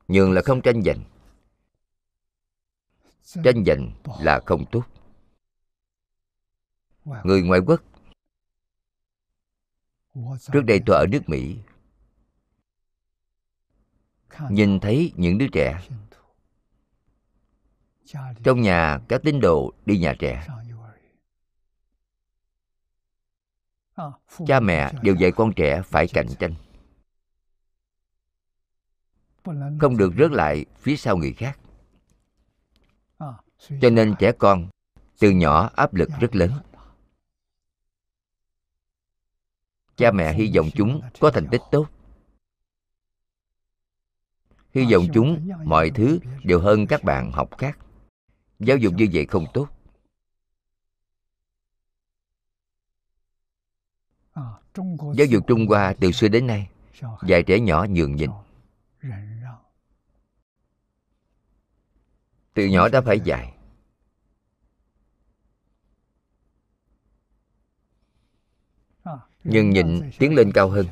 Nhường là không tranh giành. Tranh giành là không tốt. Người ngoại quốc trước đây tôi ở nước mỹ, nhìn thấy những đứa trẻ trong nhà các tín đồ đi nhà trẻ. Cha mẹ đều dạy con trẻ phải cạnh tranh không được rớt lại phía sau người khác. Cho nên trẻ con từ nhỏ áp lực rất lớn. Cha mẹ hy vọng chúng có thành tích tốt. Hy vọng chúng mọi thứ đều hơn các bạn học khác. Giáo dục như vậy không tốt. Giáo dục trung hoa từ xưa đến nay, dạy trẻ nhỏ nhường nhịn. từ nhỏ đã phải dạy. Nhưng nhịn tiến lên cao hơn.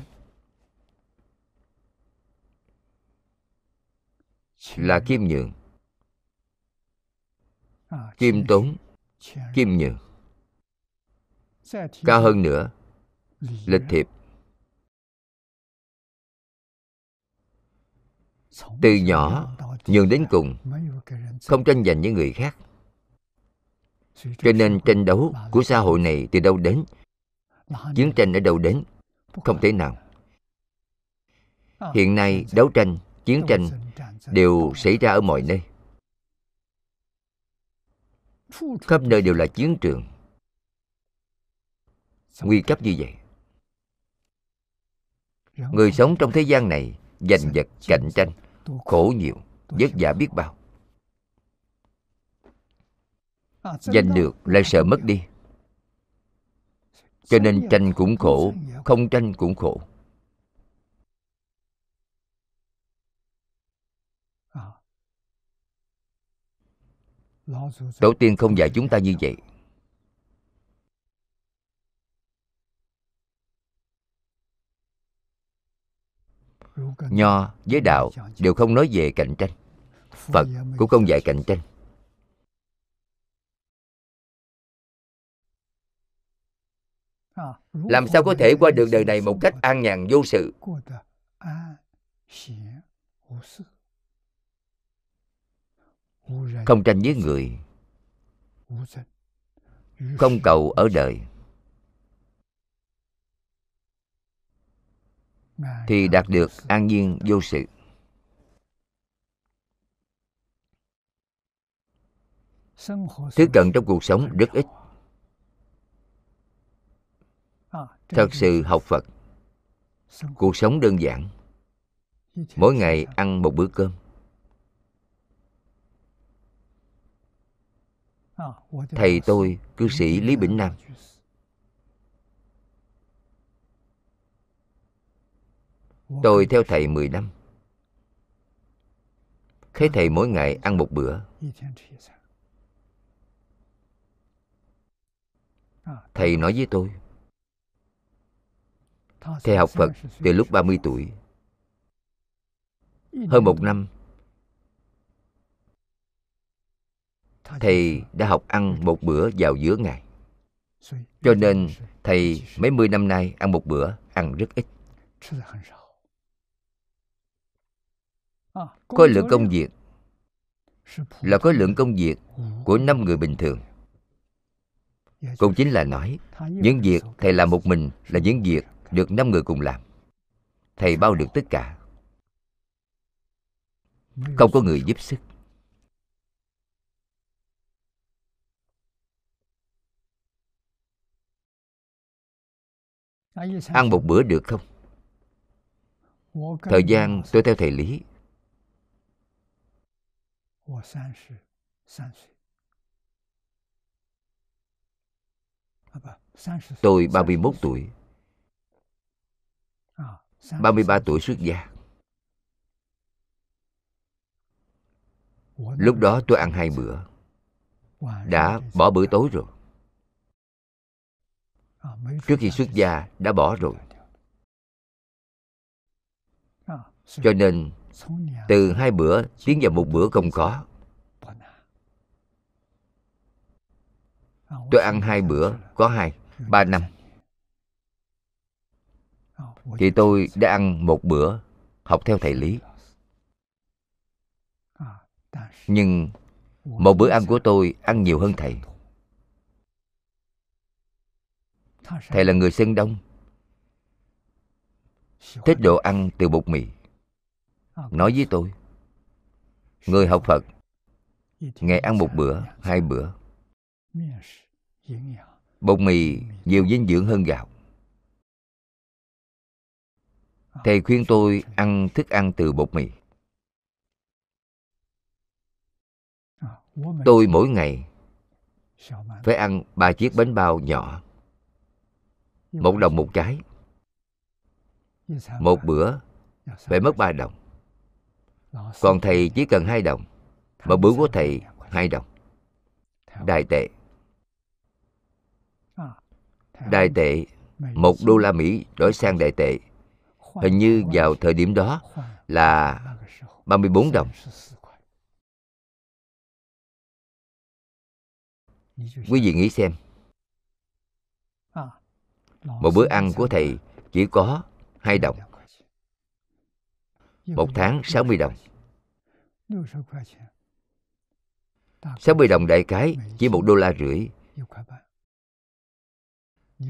Là kim nhượng. Kim tốn, kim nhượng. Cao hơn nữa, lịch thiệp. từ nhỏ nhường đến cùng không tranh giành với người khác. Cho nên tranh đấu của xã hội này từ đâu đến? chiến tranh ở đâu đến? Không thể nào. Hiện nay đấu tranh chiến tranh đều xảy ra ở mọi nơi. Khắp nơi đều là chiến trường. Nguy cấp như vậy. Người sống trong thế gian này giành vật cạnh tranh khổ nhiều. vất vả biết bao. Giành được lại sợ mất đi. Cho nên tranh cũng khổ không tranh cũng khổ. Tổ tiên không dạy chúng ta như vậy. nho với đạo đều không nói về cạnh tranh. Phật cũng không dạy cạnh tranh. Làm sao có thể qua được đời này một cách an nhàn vô sự? Không tranh với người. Không cầu ở đời. thì đạt được an nhiên vô sự. Thứ cần trong cuộc sống rất ít. Thật sự học phật cuộc sống đơn giản. mỗi ngày ăn một bữa cơm. Thầy tôi cư sĩ lý bỉnh nam. Tôi theo thầy 10 năm. Thấy thầy mỗi ngày ăn một bữa. Thầy nói với tôi Thầy học Phật từ lúc 30 tuổi. Hơn một năm Thầy đã học ăn một bữa vào giữa ngày. Cho nên thầy mấy mươi năm nay ăn một bữa ăn rất ít khối lượng công việc. Là khối lượng công việc của năm người bình thường. Cũng chính là nói những việc thầy làm một mình là những việc được năm người cùng làm. Thầy bao được tất cả. Không có người giúp sức. Ăn một bữa được không? Thời gian tôi theo thầy lý tôi 31 tuổi。33 tuổi xuất gia Lúc đó tôi ăn hai bữa Đã bỏ bữa tối rồi。Trước khi xuất gia đã bỏ rồi Cho nên từ hai bữa tiến vào một bữa không có. Tôi ăn hai bữa có hai, ba năm. Thì tôi đã ăn một bữa học theo thầy Lý. Nhưng một bữa ăn của tôi ăn nhiều hơn thầy. Thầy là người sơn đông. Thích đồ ăn từ bột mì. Nói với tôi Người học Phật Ngày ăn một bữa, hai bữa Bột mì nhiều dinh dưỡng hơn gạo. Thầy khuyên tôi ăn thức ăn từ bột mì. Tôi mỗi ngày phải ăn ba chiếc bánh bao nhỏ Một đồng một cái Một bữa phải mất ba đồng. Còn thầy chỉ cần hai đồng, Mà bữa của thầy hai đồng. Đại tệ. Đại tệ, Một đô la Mỹ đổi sang đại tệ. Hình như vào thời điểm đó là 34 đồng. Quý vị nghĩ xem, Một bữa ăn của thầy chỉ có hai đồng. Một tháng 60 đồng. 60 đồng đại cái chỉ một đô la rưỡi.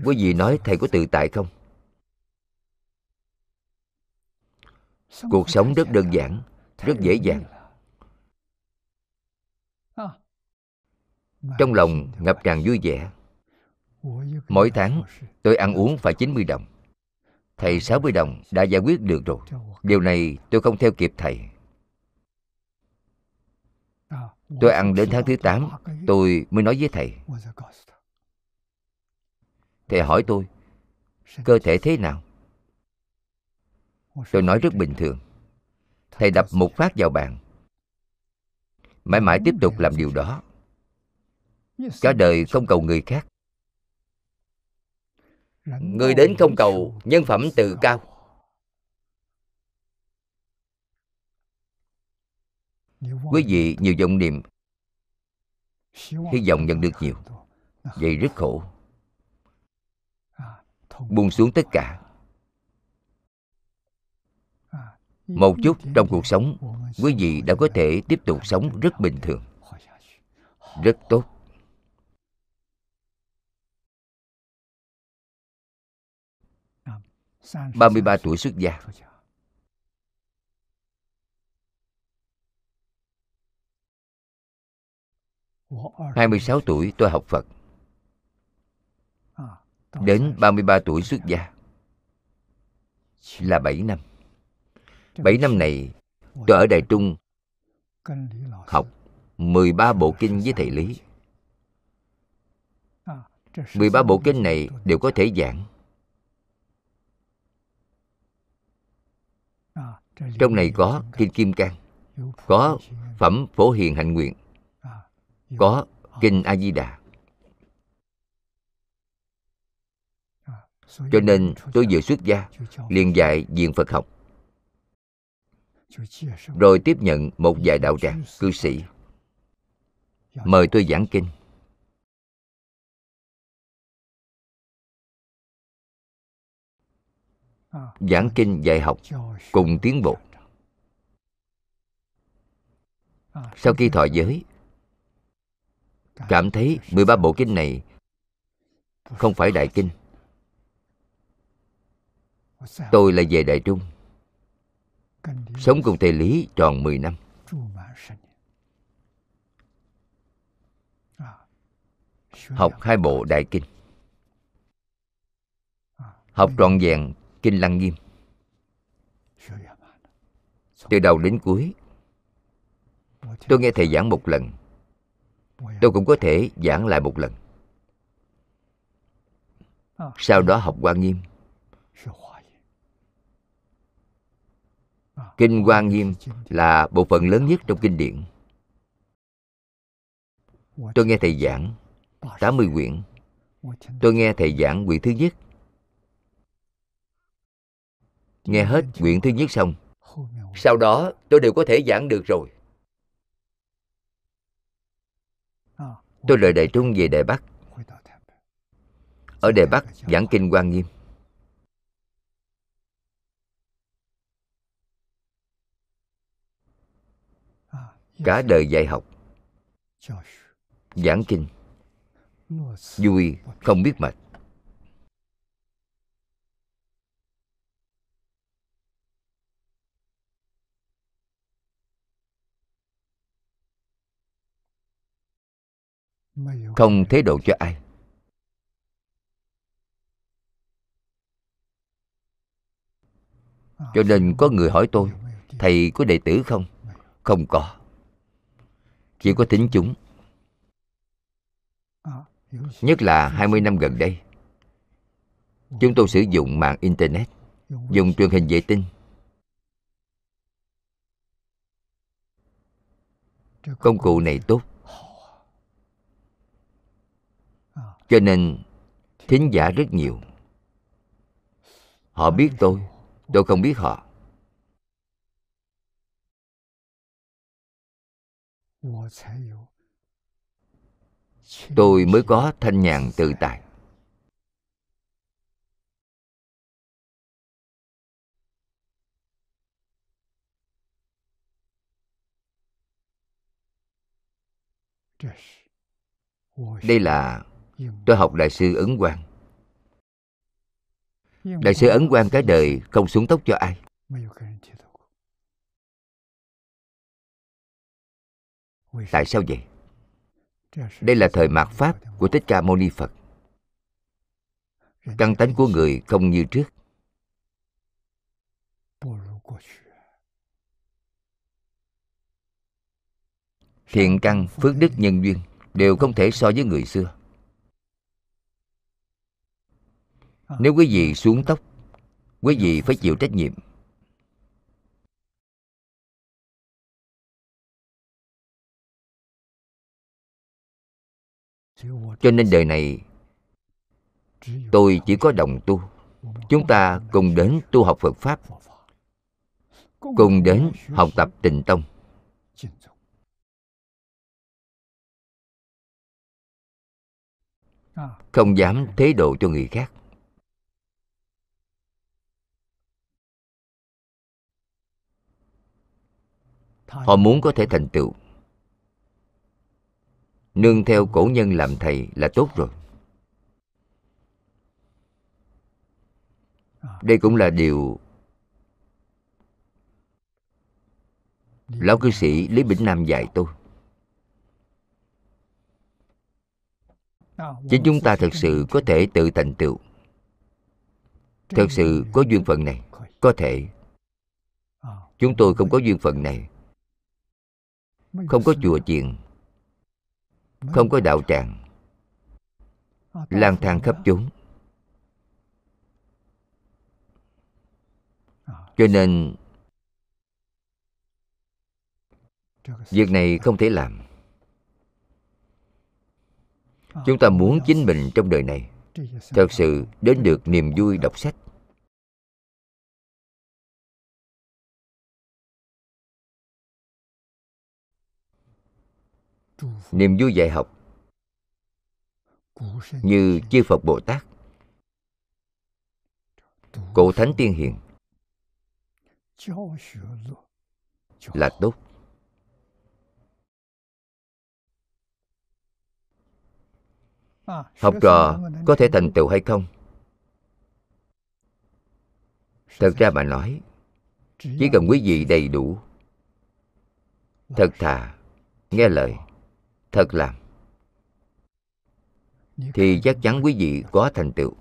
Quý vị nói thầy có tự tại không? Cuộc sống rất đơn giản, rất dễ dàng. Trong lòng ngập tràn vui vẻ. Mỗi tháng tôi ăn uống phải 90 đồng Thầy 60 đồng đã giải quyết được rồi. Điều này tôi không theo kịp thầy. Tôi ăn đến tháng thứ 8 Tôi mới nói với thầy. Thầy hỏi tôi, Cơ thể thế nào? Tôi nói rất bình thường. Thầy đập một phát vào bàn. Mãi mãi tiếp tục làm điều đó. Cả đời không cầu người khác. Người đến không cầu, nhân phẩm tự cao. Quý vị nhiều vọng niệm. Hy vọng nhận được nhiều. Vậy rất khổ. Buông xuống tất cả. Một chút trong cuộc sống, Quý vị đã có thể tiếp tục sống rất bình thường. Rất tốt. 33 tuổi xuất gia. 26 tuổi tôi học Phật. Đến 33 tuổi xuất gia. Là 7 năm. 7 năm này, tôi ở Đại Trung Học 13 bộ kinh với thầy Lý. 13 bộ kinh này đều có thể giảng. Trong này có Kinh Kim Cang, Có Phẩm Phổ Hiền Hạnh Nguyện, Có Kinh A Di Đà. Cho nên tôi vừa xuất gia, liền dạy diện Phật học. Rồi tiếp nhận một vài đạo tràng cư sĩ. Mời tôi giảng kinh. Giảng kinh dạy học cùng tiến bộ. Sau khi thọ giới, cảm thấy 13 bộ kinh này không phải đại kinh. Tôi là về đại trung, sống cùng thầy lý tròn 10 năm. Học hai bộ đại kinh. Học trọn vẹn kinh lăng nghiêm. Từ đầu đến cuối, tôi nghe thầy giảng một lần. Tôi cũng có thể giảng lại một lần. Sau đó học quan nghiêm. Kinh quan nghiêm là bộ phận lớn nhất trong kinh điển. Tôi nghe thầy giảng 80 quyển. Tôi nghe thầy giảng quyển thứ nhất nghe hết quyển thứ nhất xong, sau đó tôi đều có thể giảng được rồi. Tôi rời đại trung về đại bắc. Ở đài bắc giảng kinh quan nghiêm. Cả đời dạy học, giảng kinh. Vui, không biết mệt. Không thế độ cho ai. Cho nên có người hỏi tôi thầy có đệ tử không? Không có. Chỉ có tính chúng. Nhất là 20 năm gần đây chúng tôi sử dụng mạng internet dùng truyền hình vệ tinh. Công cụ này tốt cho nên, thính giả rất nhiều. Họ biết tôi tôi không biết họ. Tôi mới có thanh nhàn tự tại. Đây là tôi học đại sư ấn quang. Đại sư ấn quang cái đời không xuống tóc cho ai. Tại sao vậy? Đây là thời mạt pháp của thích ca mâu ni phật. Căn tánh của người không như trước. Thiện căn, phước đức nhân duyên đều không thể so với người xưa. Ờ. nếu quý vị xuống tóc, quý vị phải chịu trách nhiệm. Cho nên đời này, tôi chỉ có đồng tu. Chúng ta cùng đến tu học phật pháp, cùng đến học tập tịnh tông. Không dám thế độ cho người khác. Họ muốn có thể thành tựu. Nương theo cổ nhân làm thầy là tốt rồi. Đây cũng là điều lão cư sĩ lý bỉnh nam dạy tôi. Chứ chúng ta thật sự có thể tự thành tựu. Thật sự có duyên phận này. có thể. Chúng tôi không có duyên phận này không có chùa chiền không có đạo tràng. Lang thang khắp chốn cho nên việc này không thể làm. Chúng ta muốn chính mình trong đời này thật sự đến được niềm vui đọc sách niềm vui dạy học. Như chư phật bồ tát. Cổ thánh tiên hiền. Là tốt. Học trò có thể thành tựu hay không? Thật ra mà nói chỉ cần quý vị đầy đủ thật thà nghe lời thật làm thì chắc chắn quý vị có thành tựu.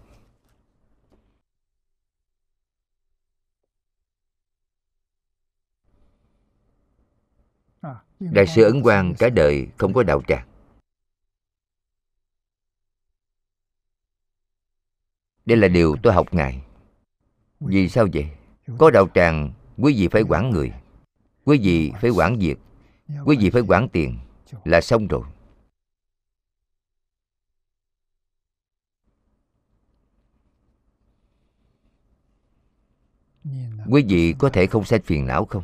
Đại sư ấn quang cả đời không có đạo tràng. Đây là điều tôi học ngài. Vì sao vậy? Có đạo tràng, quý vị phải quản người. Quý vị phải quản việc. Quý vị phải quản tiền là xong rồi. Quý vị có thể không sanh phiền não không?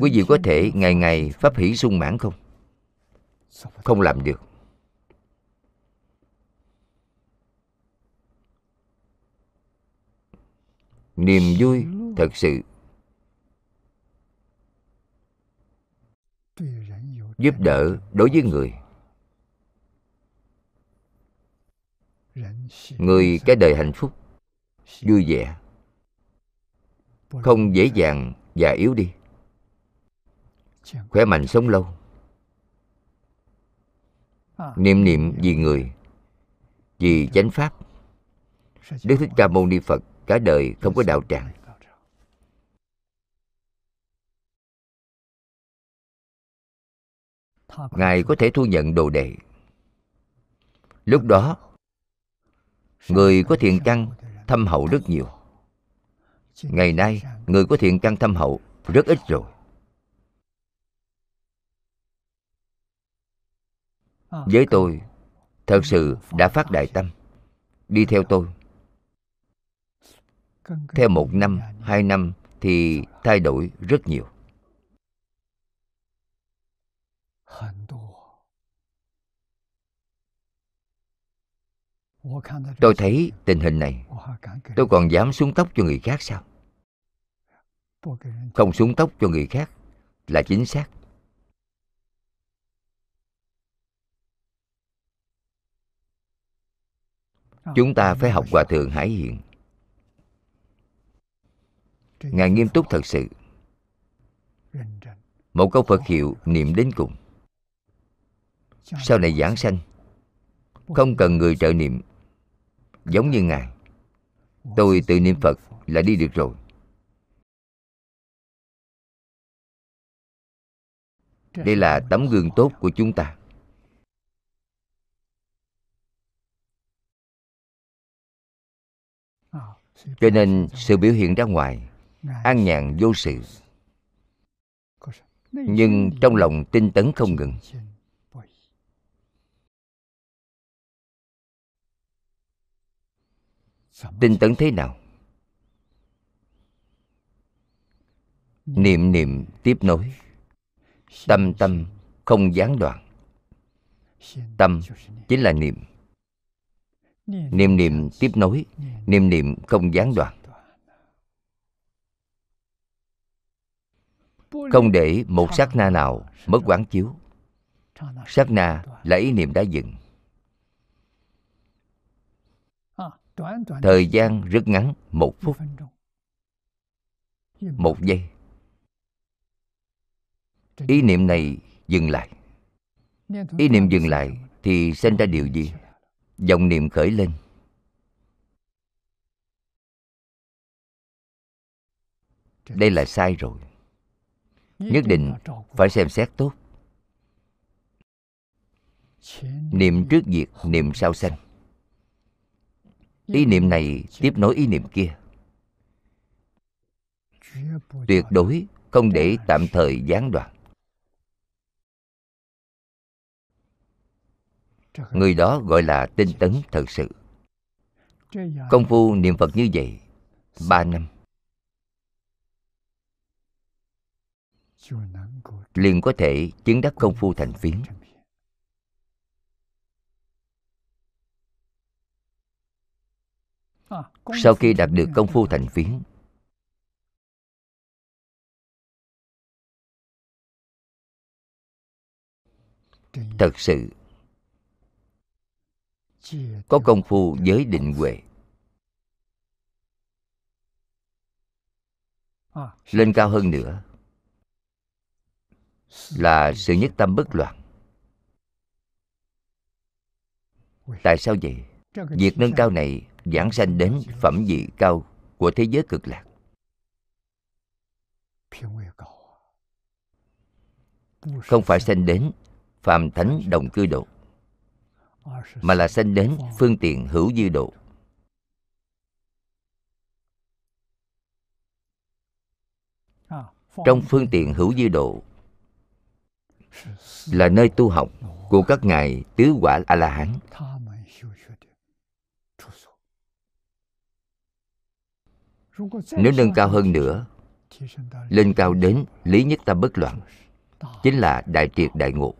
Quý vị có thể ngày ngày pháp hỷ sung mãn không? Không làm được. Niềm vui thật sự giúp đỡ đối với người. Người cái đời hạnh phúc, vui vẻ, không dễ dàng già yếu đi, khỏe mạnh sống lâu. Niệm niệm vì người, vì chánh pháp. Đức Thích Ca Mâu Ni Phật cả đời không có đạo tràng. Ngài có thể thu nhận đồ đệ. Lúc đó, người có thiện căn thâm hậu rất nhiều. Ngày nay, người có thiện căn thâm hậu rất ít rồi. Với tôi, thật sự đã phát đại tâm. Đi theo tôi. Theo một năm, hai năm thì thay đổi rất nhiều. Tôi thấy tình hình này, tôi còn dám xuống tóc cho người khác sao? Không xuống tóc cho người khác là chính xác. Chúng ta phải học Hòa Thượng Hải Hiện. Ngài nghiêm túc thật sự. Một câu Phật hiệu niệm đến cùng. Sau này giảng sanh, không cần người trợ niệm. Giống như Ngài, tôi tự niệm Phật là đi được rồi. Đây là tấm gương tốt của chúng ta. Cho nên sự biểu hiện ra ngoài an nhàn vô sự. Nhưng trong lòng tinh tấn không ngừng tinh tấn thế nào? Niệm niệm tiếp nối. Tâm tâm không gián đoạn. Tâm chính là niệm. Niệm niệm tiếp nối. Niệm niệm không gián đoạn. Không để một sát na nào mất quán chiếu. Sát na là ý niệm đã dừng thời gian rất ngắn một phút. một giây. Ý niệm này dừng lại. Ý niệm dừng lại thì sinh ra điều gì? dòng niệm khởi lên. Đây là sai rồi. Nhất định phải xem xét tốt. Niệm trước diệt niệm sau sanh ý niệm này tiếp nối ý niệm kia. Tuyệt đối không để tạm thời gián đoạn. Người đó gọi là tinh tấn thật sự. Công phu niệm phật như vậy ba năm. Liền có thể chứng đắc công phu thành phiến. sau khi đạt được công phu thành phiến thật sự có công phu giới định huệ. Lên cao hơn nữa là sự nhất tâm bất loạn. Tại sao vậy? Việc nâng cao này giảng sanh đến phẩm vị cao của thế giới cực lạc. Không phải sanh đến phàm thánh đồng cư độ, mà là sanh đến phương tiện hữu dư độ. Trong phương tiện hữu dư độ là nơi tu học của các ngài tứ quả a la hán. Nếu nâng cao hơn nữa, Lên cao đến lý nhất tâm bất loạn, Chính là đại triệt đại ngộ,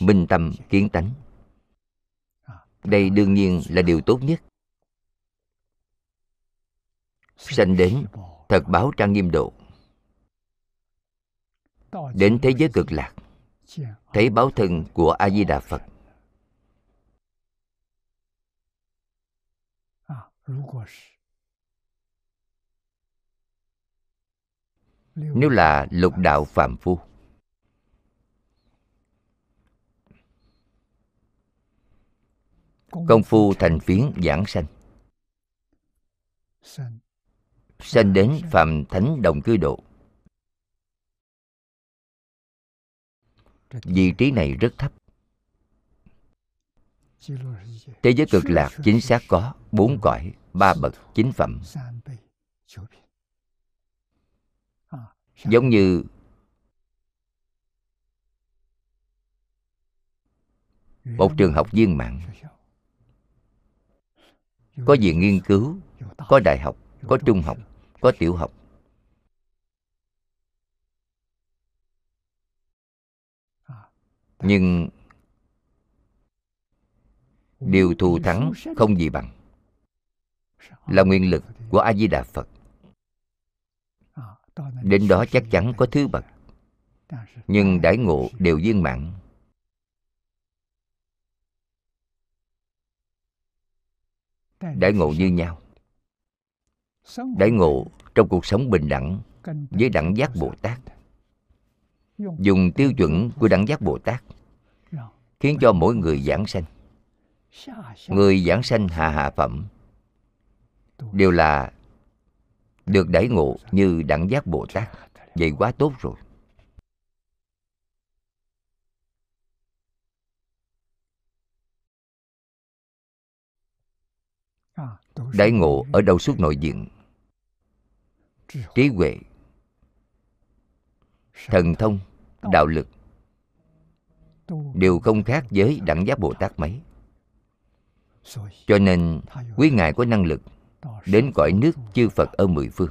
Minh tâm kiến tánh. Đây đương nhiên là điều tốt nhất. Sanh đến thật báo trang nghiêm độ. Đến thế giới cực lạc, Thấy báo thân của A-di-đà Phật. nếu là lục đạo phạm phu. Công phu thành phiến giảng sanh. Sanh. Đến phạm thánh đồng cư độ. Vị trí này rất thấp. Thế giới cực lạc chính xác có bốn cõi ba bậc chính phẩm giống như một trường học viên mạng. Có viện nghiên cứu có đại học có trung học có tiểu học. Nhưng điều thù thắng không gì bằng. Là nguyên lực của a di đà phật đến đó chắc chắn có thứ bậc. Nhưng đãi ngộ đều viên mãn. Đãi ngộ như nhau. Đãi ngộ trong cuộc sống bình đẳng với đẳng giác bồ tát. Dùng tiêu chuẩn của đẳng giác bồ tát khiến cho mỗi người giảng sanh. Người giảng sanh hạ hạ phẩm đều là được đãi ngộ như đẳng giác bồ tát. Vậy quá tốt rồi. Đãi ngộ ở đâu suốt nội diện trí huệ, thần thông, đạo lực. Đều không khác với đẳng giác bồ tát mấy. Cho nên quý ngài có năng lực đến cõi nước chư phật ở mười phương.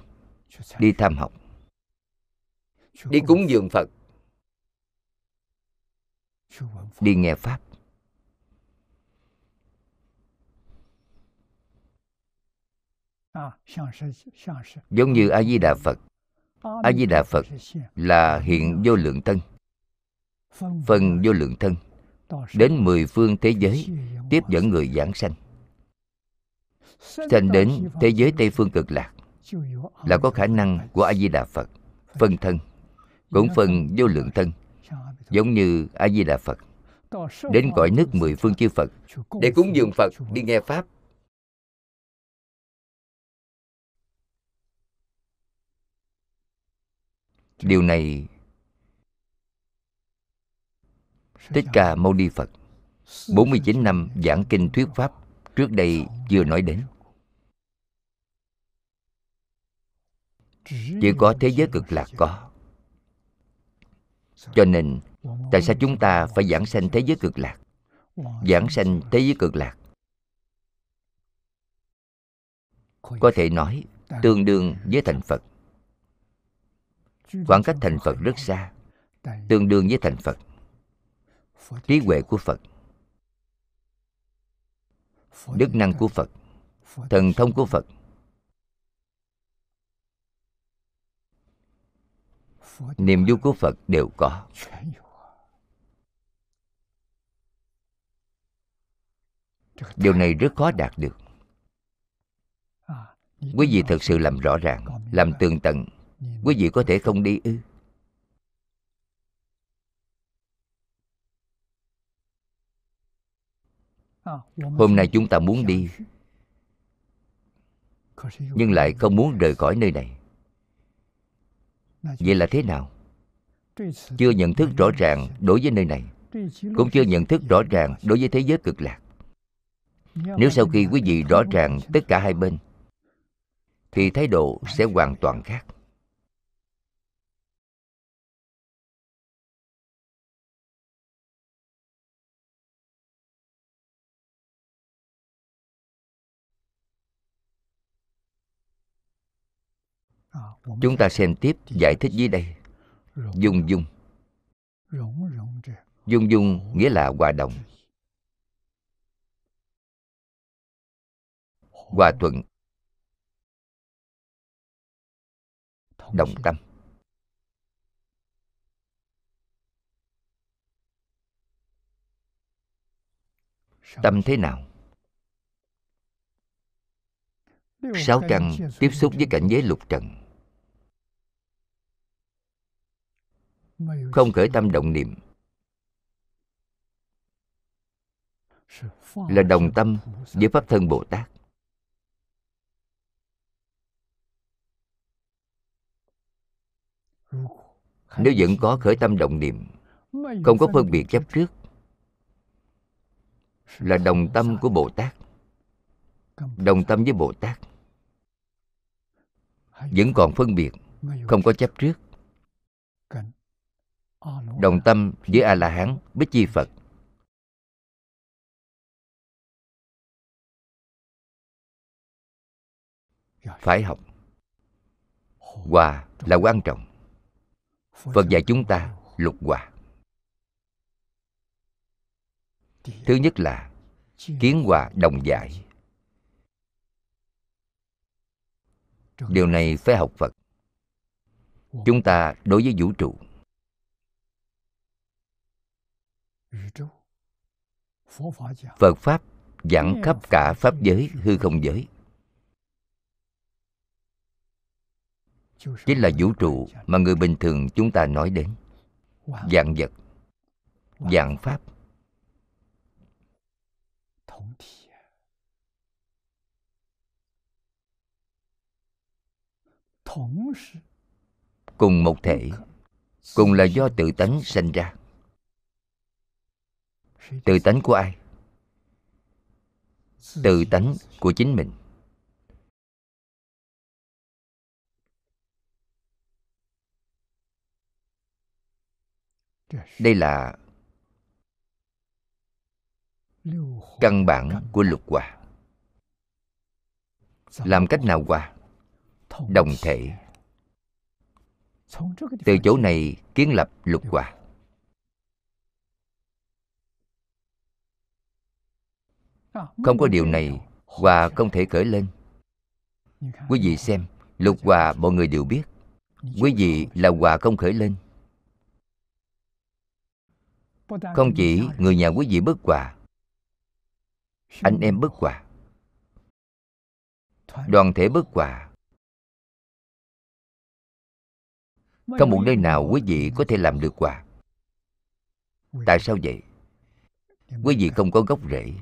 Đi tham học. Đi cúng dường phật. Đi nghe pháp. Giống như a di đà phật. A di đà phật là hiện vô lượng thân. Phân vô lượng thân. Đến mười phương thế giới tiếp dẫn người giảng sanh sanh đến thế giới tây phương cực lạc, là có khả năng của a di đà phật, phân thân, cũng phân vô lượng thân, giống như a di đà phật. Đến cõi nước mười phương chư phật, để cúng dường phật, đi nghe pháp. Điều này, thích ca mâu ni phật 49 năm giảng kinh thuyết pháp trước đây vừa nói đến. Chỉ có thế giới cực lạc có. Cho nên, tại sao chúng ta phải giảng sanh thế giới cực lạc? Giảng sanh thế giới cực lạc. Có thể nói, tương đương với thành phật. Khoảng cách thành phật rất xa, tương đương với thành phật. Trí huệ của phật đức năng của phật, thần thông của phật. Niềm vui của phật đều có. Điều này rất khó đạt được. Quý vị thật sự làm rõ ràng, làm tường tận, quý vị có thể không đi ư? hôm nay chúng ta muốn đi, nhưng lại không muốn rời khỏi nơi này. Vậy là thế nào? Chưa nhận thức rõ ràng đối với nơi này, cũng chưa nhận thức rõ ràng đối với thế giới cực lạc. Nếu sau khi quý vị rõ ràng tất cả hai bên, thì thái độ sẽ hoàn toàn khác. chúng ta xem tiếp giải thích dưới đây. Dung dung. Dung dung nghĩa là hòa đồng. hòa thuận. Đồng tâm. Tâm thế nào? Sáu căn tiếp xúc với cảnh giới lục trần. không khởi tâm động niệm。là đồng tâm với pháp thân bồ tát nếu vẫn có khởi tâm động niệm không có phân biệt chấp trước là đồng tâm của bồ tát đồng tâm với bồ tát vẫn còn phân biệt không có chấp trước đồng tâm với a la hán Bích chi phật. Phải học. Hòa là quan trọng. Phật dạy chúng ta lục hòa. Thứ nhất là kiến hòa đồng giải. Điều này phải học phật. Chúng ta đối với vũ trụ. Phật Pháp giảng khắp cả Pháp giới, hư không giới. Chính là vũ trụ mà người bình thường chúng ta nói đến. Dạng vật, dạng Pháp. Cùng một thể, cùng là do tự tánh sanh ra tự tánh của ai? Tự tánh của chính mình. Đây là căn bản của lục hòa. Làm cách nào hòa? Đồng thể. Từ chỗ này kiến lập lục hòa. Không có điều này Hòa không thể khởi lên. Quý vị xem, Lục hòa mọi người đều biết, Quý vị là hòa không khởi lên. Không chỉ người nhà quý vị bất hòa, Anh em bất hòa, Đoàn thể bất hòa. Không một nơi nào quý vị có thể làm được quà Tại sao vậy? Quý vị không có gốc rễ.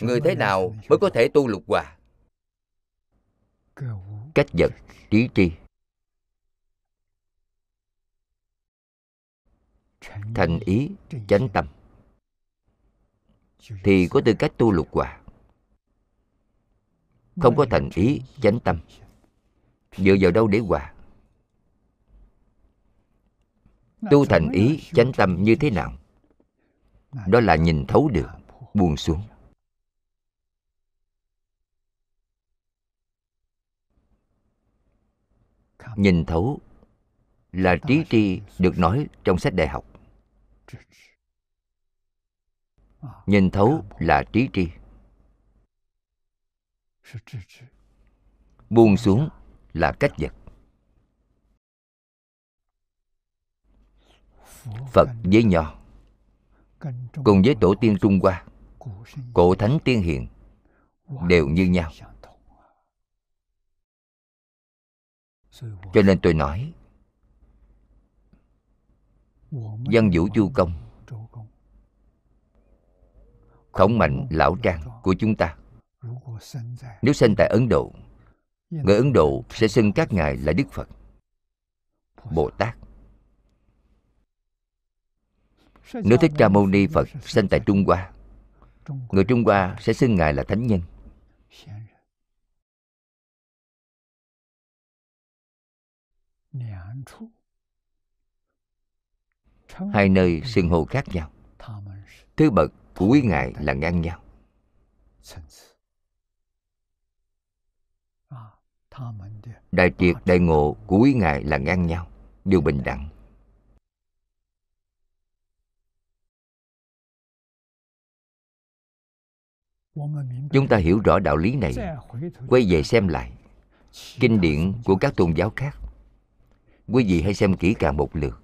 người thế nào mới có thể tu lục hòa? Cách vật trí tri. Thành ý, chánh tâm. Thì có tư cách tu lục hòa. Không có thành ý, chánh tâm. Dựa vào đâu để hòa? Tu thành ý, chánh tâm như thế nào? Đó là nhìn thấu được, buông xuống. nhìn thấu là trí tri được nói trong sách đại học. Nhìn thấu là trí tri. Buông xuống là cách vật. Phật với nho. cùng với tổ tiên trung hoa cổ thánh tiên hiền đều như nhau. cho nên tôi nói văn vũ chu công khổng mạnh lão trang của chúng ta. Nếu sinh tại ấn độ, người ấn độ sẽ xưng các ngài là đức phật, bồ tát. Nếu thích ca mâu ni phật sinh tại trung hoa, người trung hoa sẽ xưng ngài là thánh nhân. Hai nơi xưng hô khác nhau. Thứ bậc của quý ngài là ngang nhau. À, đại triệt à, đại ngộ của quý ngài là ngang nhau. Đều bình đẳng. Chúng ta hiểu rõ đạo lý này. Quay về xem lại Kinh điển của các tôn giáo khác quý vị hãy xem kỹ càng một lượt.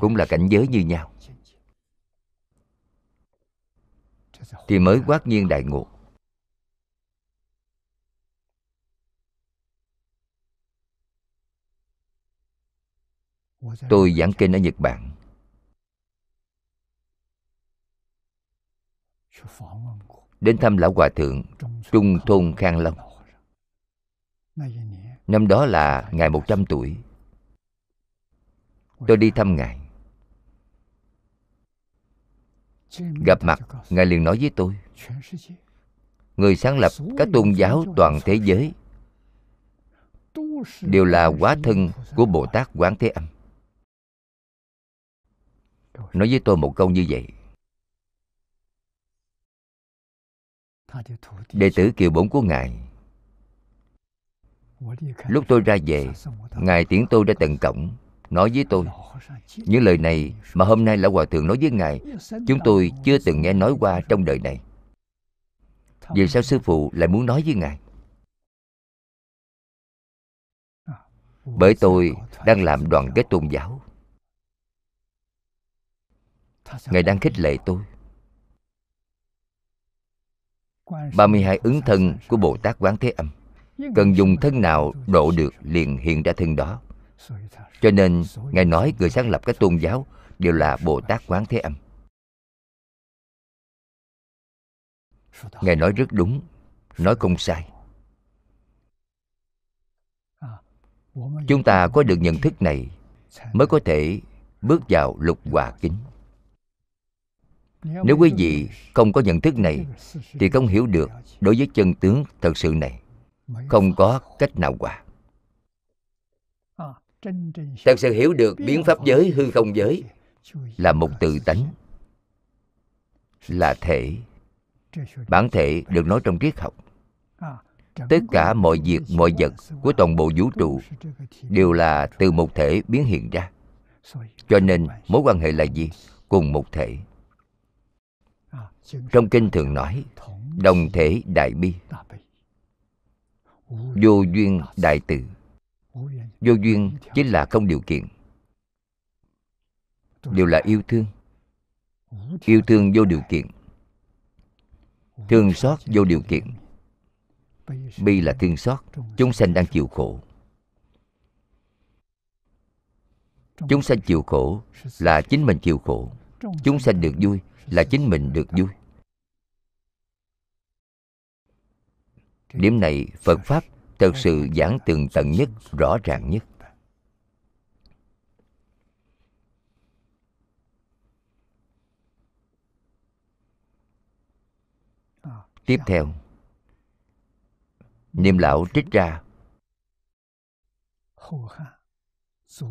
Cũng là cảnh giới như nhau. Thì mới quát nhiên đại ngộ. Tôi giảng kinh ở nhật bản. Đến thăm lão hòa thượng trung thôn khang long. Năm đó là ngài 100 tuổi tôi đi thăm ngài. Gặp mặt, ngài liền nói với tôi, người sáng lập các tôn giáo toàn thế giới đều là quá thân của bồ tát quán thế âm. Nói với tôi một câu như vậy, đệ tử kiều bổn của ngài, lúc tôi ra về, ngài tiễn tôi ra tận cổng nói với tôi. Những lời này mà hôm nay lão hòa thượng nói với ngài, chúng tôi chưa từng nghe nói qua trong đời này. Vì sao sư phụ lại muốn nói với ngài? Bởi tôi đang làm đoàn kết tôn giáo. Ngài đang khích lệ tôi. 32 ứng thân của Bồ Tát Quán Thế Âm. Cần dùng thân nào độ được liền hiện ra thân đó. Cho nên Ngài nói người sáng lập các tôn giáo đều là Bồ Tát Quán Thế Âm. Ngài nói rất đúng, nói không sai. Chúng ta có được nhận thức này mới có thể bước vào lục hòa kính. Nếu quý vị không có nhận thức này thì không hiểu được đối với chân tướng thật sự này. Không có cách nào hòa thật sự hiểu được biến pháp giới hư không giới là một tự tánh là thể. Bản thể được nói trong triết học. Tất cả mọi việc mọi vật của toàn bộ vũ trụ đều là từ một thể biến hiện ra. Cho nên mối quan hệ là gì? cùng một thể. Trong kinh thường nói đồng thể đại bi. vô duyên đại từ vô duyên chính là không điều kiện. Đều là yêu thương. Yêu thương vô điều kiện. Thương xót vô điều kiện. Bi là thương xót. Chúng sanh đang chịu khổ. Chúng sanh chịu khổ là chính mình chịu khổ. Chúng sanh được vui là chính mình được vui. Điểm này phật pháp thật sự giảng tường tận nhất, rõ ràng nhất. Tiếp theo, niệm lão trích ra.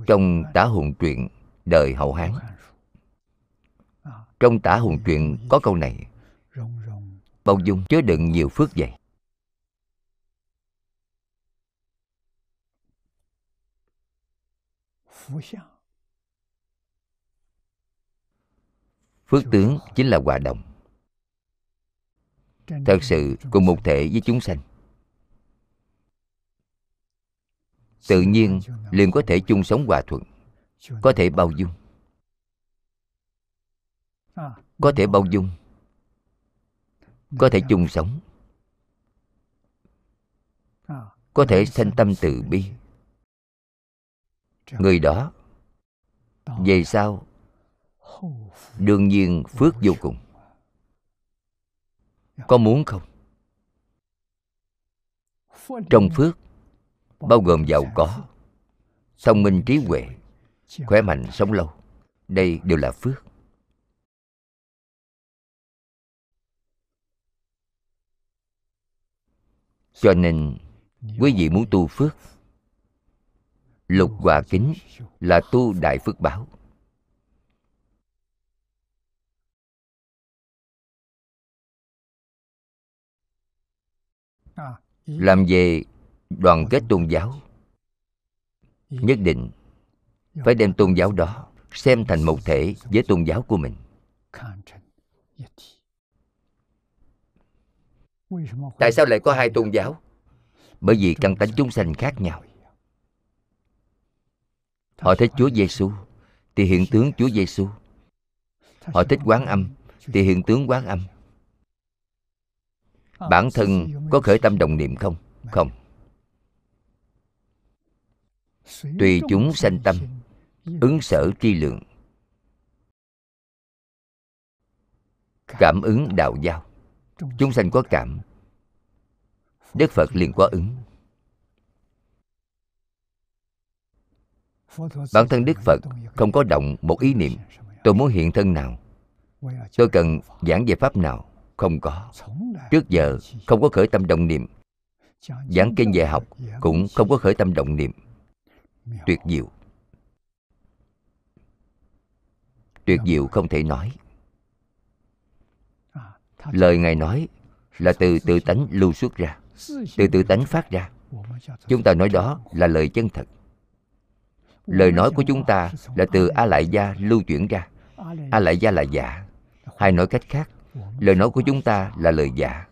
Trong tả hùng truyện đời hậu hán. Trong tả hùng truyện có câu này, bao dung chứa đựng nhiều phước vậy Phước tướng chính là hòa đồng. Thật sự cùng một thể với chúng sanh. Tự nhiên liền có thể chung sống hòa thuận à, Có thể bao dung. À, có thể bao dung. Có thể chung sống. Có thể sanh tâm từ bi người đó về sau đương nhiên phước vô cùng. Có muốn không? Trong phước bao gồm giàu có thông minh trí huệ khỏe mạnh sống lâu đây đều là phước. Cho nên quý vị muốn tu phước lục hòa kính là tu đại phước báo. Làm về đoàn kết tôn giáo, nhất định phải đem tôn giáo đó xem thành một thể với tôn giáo của mình. Tại sao lại có hai tôn giáo? Bởi vì căn tánh chúng sanh khác nhau. Họ thích Chúa Giêsu thì hiện tướng Chúa Giêsu. Họ thích quán âm thì hiện tướng quán âm. Bản thân có khởi tâm đồng niệm không? Không. Tùy chúng sanh tâm, ứng sở tri lượng. Cảm ứng đạo giao. Chúng sanh có cảm, Đức Phật liền có ứng. bản thân đức phật không có động một ý niệm, tôi muốn hiện thân nào? Tôi cần giảng về pháp nào? Không có. Trước giờ không có khởi tâm động niệm. Giảng kinh dạy học cũng không có khởi tâm động niệm. Tuyệt diệu. Tuyệt diệu không thể nói. Lời ngài nói là từ tự tánh lưu xuất ra, từ tự tánh phát ra. Chúng ta nói đó là lời chân thật lời nói của chúng ta là từ a lại gia lưu chuyển ra. A lại gia là giả. Hay nói cách khác, lời nói của chúng ta là lời giả.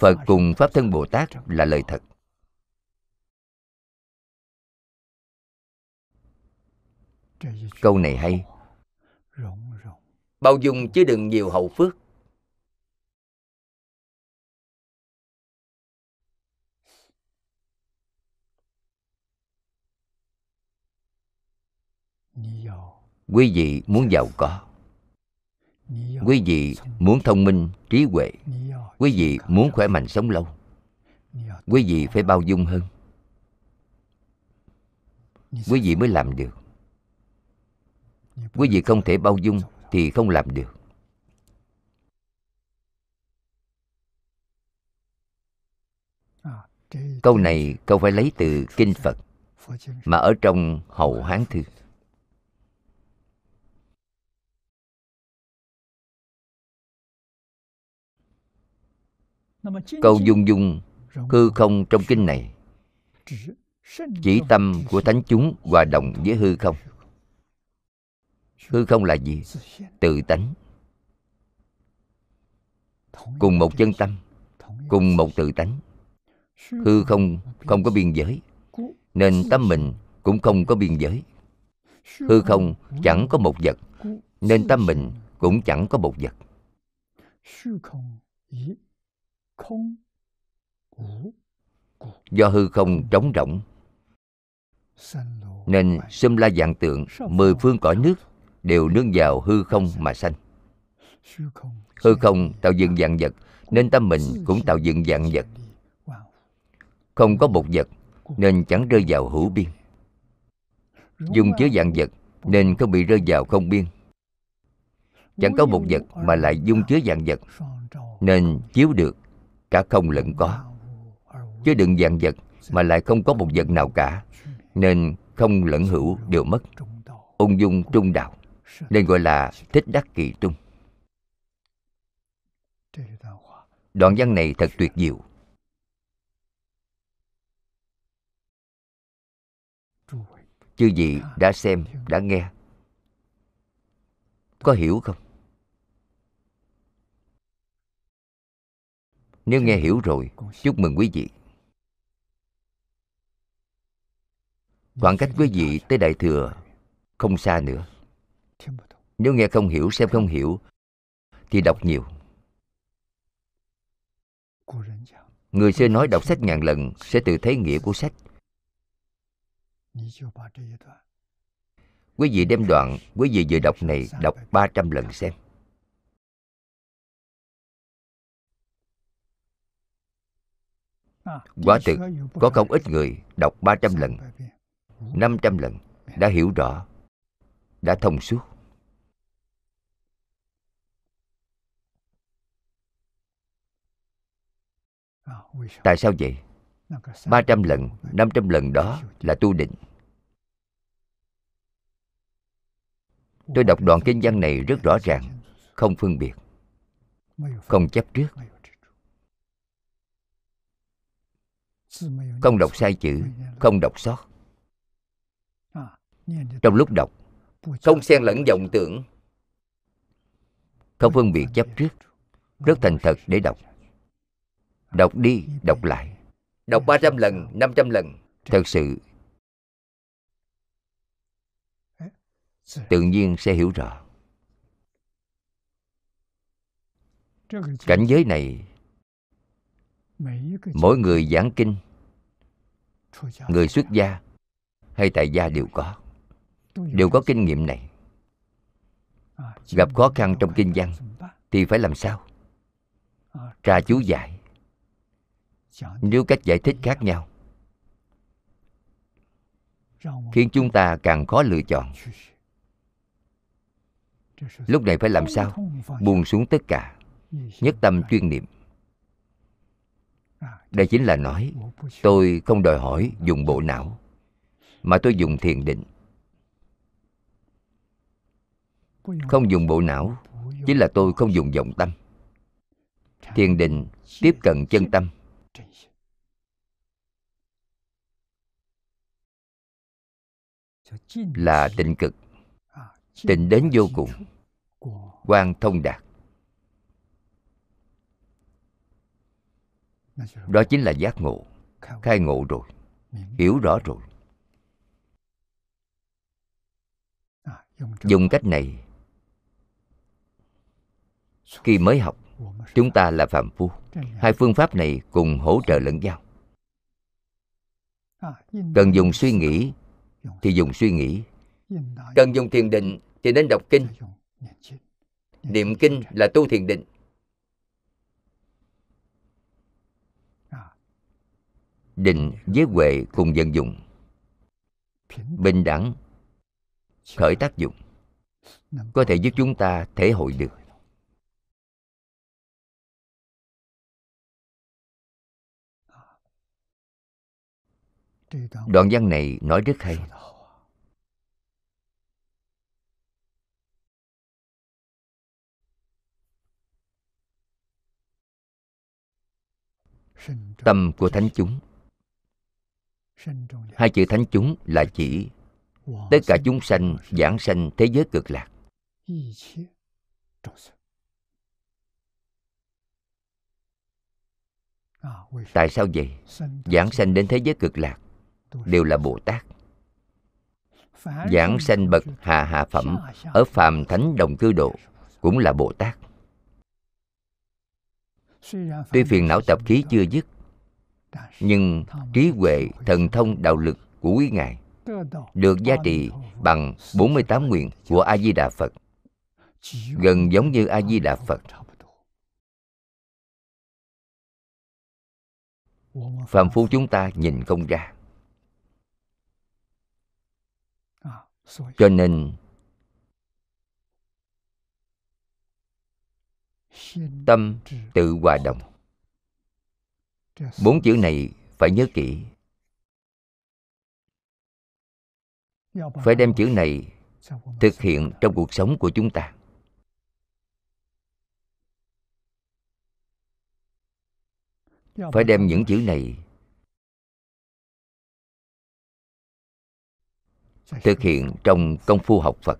Phật cùng pháp thân bồ tát là lời thật. Câu này hay. Bao dung chứ đừng nhiều hậu phước. quý vị muốn giàu có. Quý vị muốn thông minh, trí huệ. Quý vị muốn khỏe mạnh sống lâu. Quý vị phải bao dung hơn. Quý vị mới làm được. Quý vị không thể bao dung thì không làm được. Câu này câu phải lấy từ kinh phật, mà ở trong hầu hán thư. câu dung dung hư không trong kinh này. Chỉ tâm của thánh chúng hòa đồng với hư không. Hư không là gì? Tự tánh. Cùng một chân tâm, cùng một tự tánh. Hư không không có biên giới, nên tâm mình cũng không có biên giới. Hư không chẳng có một vật, nên tâm mình cũng chẳng có một vật do hư không trống rỗng. Nên xâm la dạng tượng mười phương cõi nước đều nương vào hư không mà sanh. Hư không tạo dựng dạng vật nên tâm mình cũng tạo dựng dạng vật. không có một vật nên chẳng rơi vào hữu biên. Dùng chứa dạng vật nên không bị rơi vào không biên. Chẳng có một vật mà lại dung chứa dạng vật nên chiếu được cả không lẫn có. Chứ đừng dạng vật mà lại không có một vật nào cả. Nên không lẫn hữu đều mất. Ung dung trung đạo. Nên gọi là thích đắc kỳ trung. Đoạn văn này thật tuyệt diệu. Chư vị đã xem, đã nghe. Có hiểu không? Nếu nghe hiểu rồi, chúc mừng quý vị. Khoảng cách quý vị tới Đại Thừa không xa nữa. Nếu nghe không hiểu, xem không hiểu, thì đọc nhiều. Người xưa nói đọc sách ngàn lần sẽ tự thấy nghĩa của sách. Quý vị đem đoạn, quý vị vừa đọc này đọc 300 lần xem. Quá thực, có không ít người đọc 300 lần, 500 lần đã hiểu rõ, đã thông suốt. Tại sao vậy? 300 lần, 500 lần đó là tu định. Tôi đọc đoạn kinh văn này rất rõ ràng, không phân biệt, không chấp trước, không đọc sai chữ không đọc sót. Trong lúc đọc không xen lẫn vọng tưởng. không phân biệt chấp trước rất thành thật để đọc. đọc đi đọc lại. đọc 300 lần 500 lần thật sự. tự nhiên sẽ hiểu rõ. Cảnh giới này mỗi người giảng kinh người xuất gia hay tại gia đều có. Đều có kinh nghiệm này. Gặp khó khăn trong kinh văn thì phải làm sao? Tra chú giải nếu cách giải thích khác nhau. Khiến chúng ta càng khó lựa chọn. Lúc này phải làm sao? buông xuống tất cả. Nhất tâm chuyên niệm đây chính là nói, tôi không đòi hỏi dùng bộ não, mà tôi dùng thiền định. Không dùng bộ não chính là tôi không dùng vọng tâm. Thiền định tiếp cận chân tâm. Là tịnh cực, tịnh đến vô cùng quan thông đạt. Đó chính là giác ngộ. Khai ngộ rồi. Hiểu rõ rồi. Dùng cách này. Khi mới học chúng ta là phạm phu. Hai phương pháp này cùng hỗ trợ lẫn nhau. Cần dùng suy nghĩ thì dùng suy nghĩ. Cần dùng thiền định thì nên đọc kinh niệm kinh. là tu thiền định định với huệ cùng vận dụng. Bình đẳng, khởi tác dụng, có thể giúp chúng ta thể hội được. Đoạn văn này nói rất hay. Tâm của thánh chúng hai chữ thánh chúng là chỉ. Tất cả chúng sanh giảng sanh thế giới cực lạc. Tại sao vậy? Giảng sanh đến thế giới cực lạc đều là bồ tát. Giảng sanh bậc hạ hạ phẩm ở phàm thánh đồng cư độ cũng là bồ tát. Tuy phiền não tập khí chưa dứt nhưng trí huệ thần thông đạo lực của quý ngài được giá trị bằng 48 nguyện của A Di Đà Phật, gần giống như A Di Đà Phật. Phạm phu chúng ta nhìn không ra. Cho nên tâm tự hòa đồng. Bốn chữ này phải nhớ kỹ. phải đem chữ này thực hiện trong cuộc sống của chúng ta. Phải đem những chữ này thực hiện trong công phu học phật.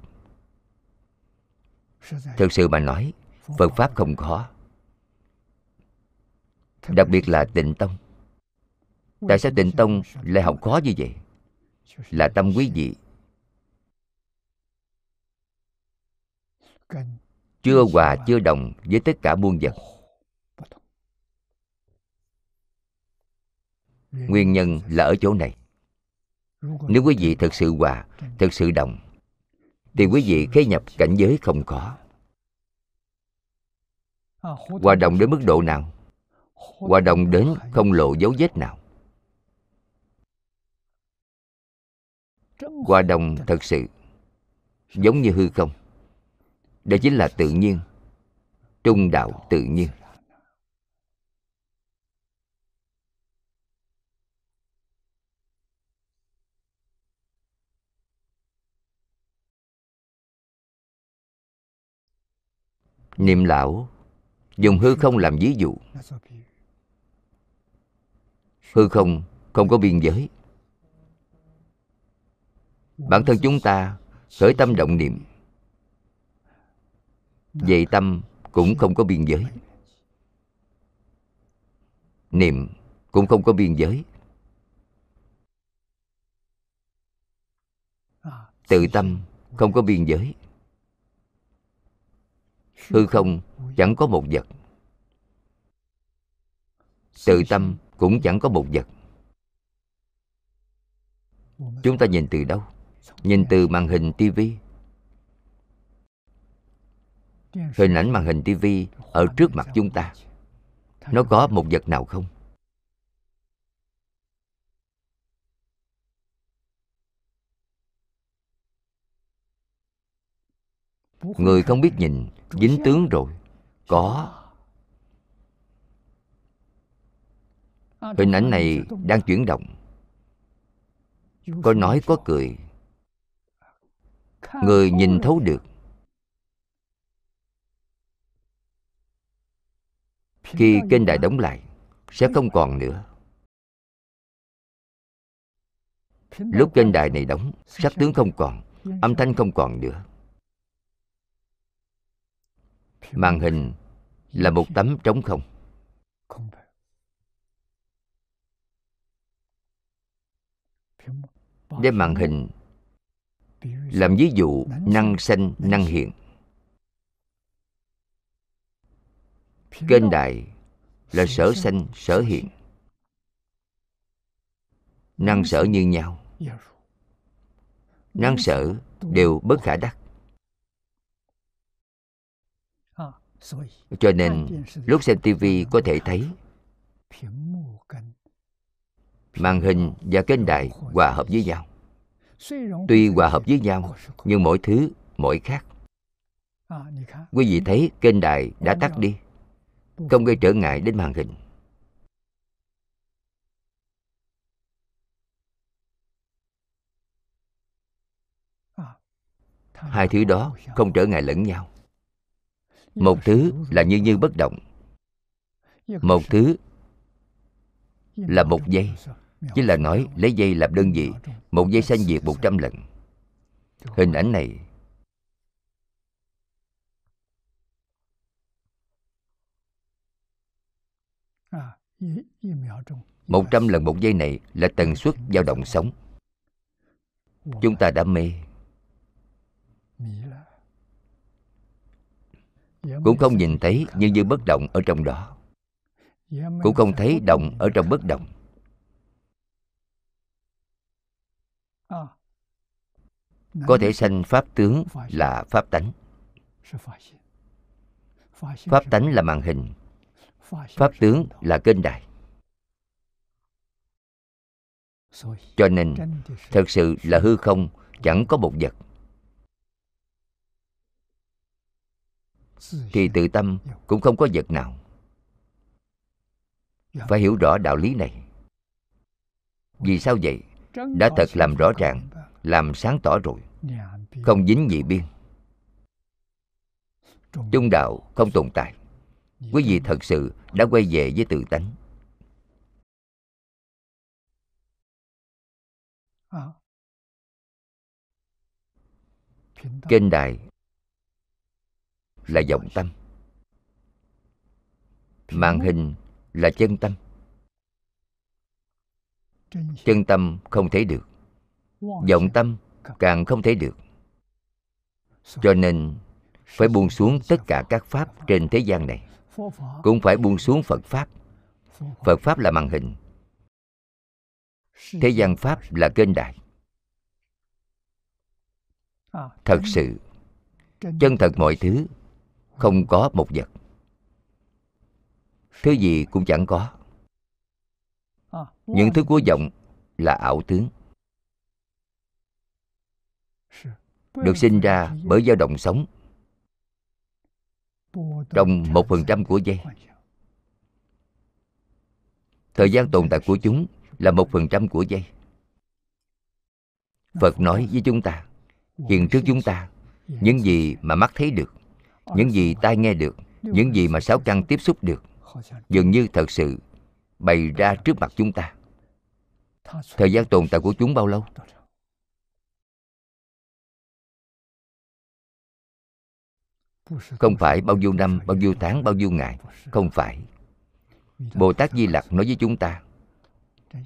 Thực sự mà nói phật pháp không khó đặc biệt là tịnh tông. Tại sao tịnh tông lại học khó như vậy? Là tâm quý vị. Chưa hòa, chưa đồng với tất cả muôn vật. Nguyên nhân là ở chỗ này. Nếu quý vị thực sự hòa, thực sự đồng, thì quý vị khế nhập cảnh giới không có. Hòa đồng đến mức độ nào? Hòa đồng đến không lộ dấu vết nào. Hòa đồng thật sự giống như hư không. Đó chính là tự nhiên, trung đạo tự nhiên. Niệm lão dùng hư không làm ví dụ hư không không có biên giới. Bản thân chúng ta khởi tâm động niệm. Vậy tâm cũng không có biên giới. Niệm cũng không có biên giới. Tự tâm không có biên giới. Hư không chẳng có một vật. Tự tâm cũng chẳng có một vật. Chúng ta nhìn từ đâu? Nhìn từ màn hình tivi hình ảnh màn hình tivi ở trước mặt chúng ta. Nó có một vật nào không? Người không biết nhìn, dính tướng rồi. Có. Hình ảnh này đang chuyển động. Có nói, có cười. Người nhìn thấu được. Khi kênh đài đóng lại, sẽ không còn nữa. Lúc kênh đài này đóng, sắc tướng không còn, âm thanh không còn nữa. Màn hình là một tấm trống không. Đem màn hình làm ví dụ năng sanh năng hiện. Kênh đài là sở sanh sở hiện. năng sở như nhau. Năng sở đều bất khả đắc. Cho nên lúc xem tivi có thể thấy màn hình và kênh đài hòa hợp với nhau. Tuy hòa hợp với nhau, nhưng mỗi thứ, mỗi khác. Quý vị thấy kênh đài đã tắt đi. Không gây trở ngại đến màn hình. Hai thứ đó không trở ngại lẫn nhau. Một thứ là như như bất động. Một thứ là một giây chỉ là nói lấy dây làm đơn vị, Một dây sanh diệt một trăm lần. Hình ảnh này. Một trăm lần một giây này là tần suất dao động sống Chúng ta đã mê. Cũng không nhìn thấy nhưng như bất động ở trong đó. Cũng không thấy động ở trong bất động. Có thể sanh pháp tướng là pháp tánh. Pháp tánh là màn hình. Pháp tướng là kênh đài. Cho nên, thật sự là hư không, chẳng có một vật. Thì tự tâm cũng không có vật nào. Phải hiểu rõ đạo lý này. Vì sao vậy? Đã thật làm rõ ràng làm sáng tỏ rồi. Không dính gì biên. Trung đạo không tồn tại. Quý vị thật sự đã quay về với tự tánh. Kênh đài là vọng tâm. Màn hình là chân tâm. Chân tâm không thấy được vọng tâm càng không thể được. Cho nên phải buông xuống tất cả các pháp trên thế gian này. Cũng phải buông xuống phật pháp. Phật pháp là màn hình. Thế gian pháp là kênh đại thật sự, chân thật mọi thứ không có một vật. Thứ gì cũng chẳng có. Những thứ của vọng là ảo tướng. được sinh ra bởi dao động sống. Trong một phần trăm của dây thời gian tồn tại của chúng là một phần trăm của dây phật nói với chúng ta, hiện trước chúng ta, những gì mà mắt thấy được, những gì tai nghe được, những gì mà sáu căn tiếp xúc được, dường như thật sự bày ra trước mặt chúng ta. Thời gian tồn tại của chúng bao lâu? Không phải bao nhiêu năm, bao nhiêu tháng, bao nhiêu ngày. Không phải. Bồ Tát Di Lặc nói với chúng ta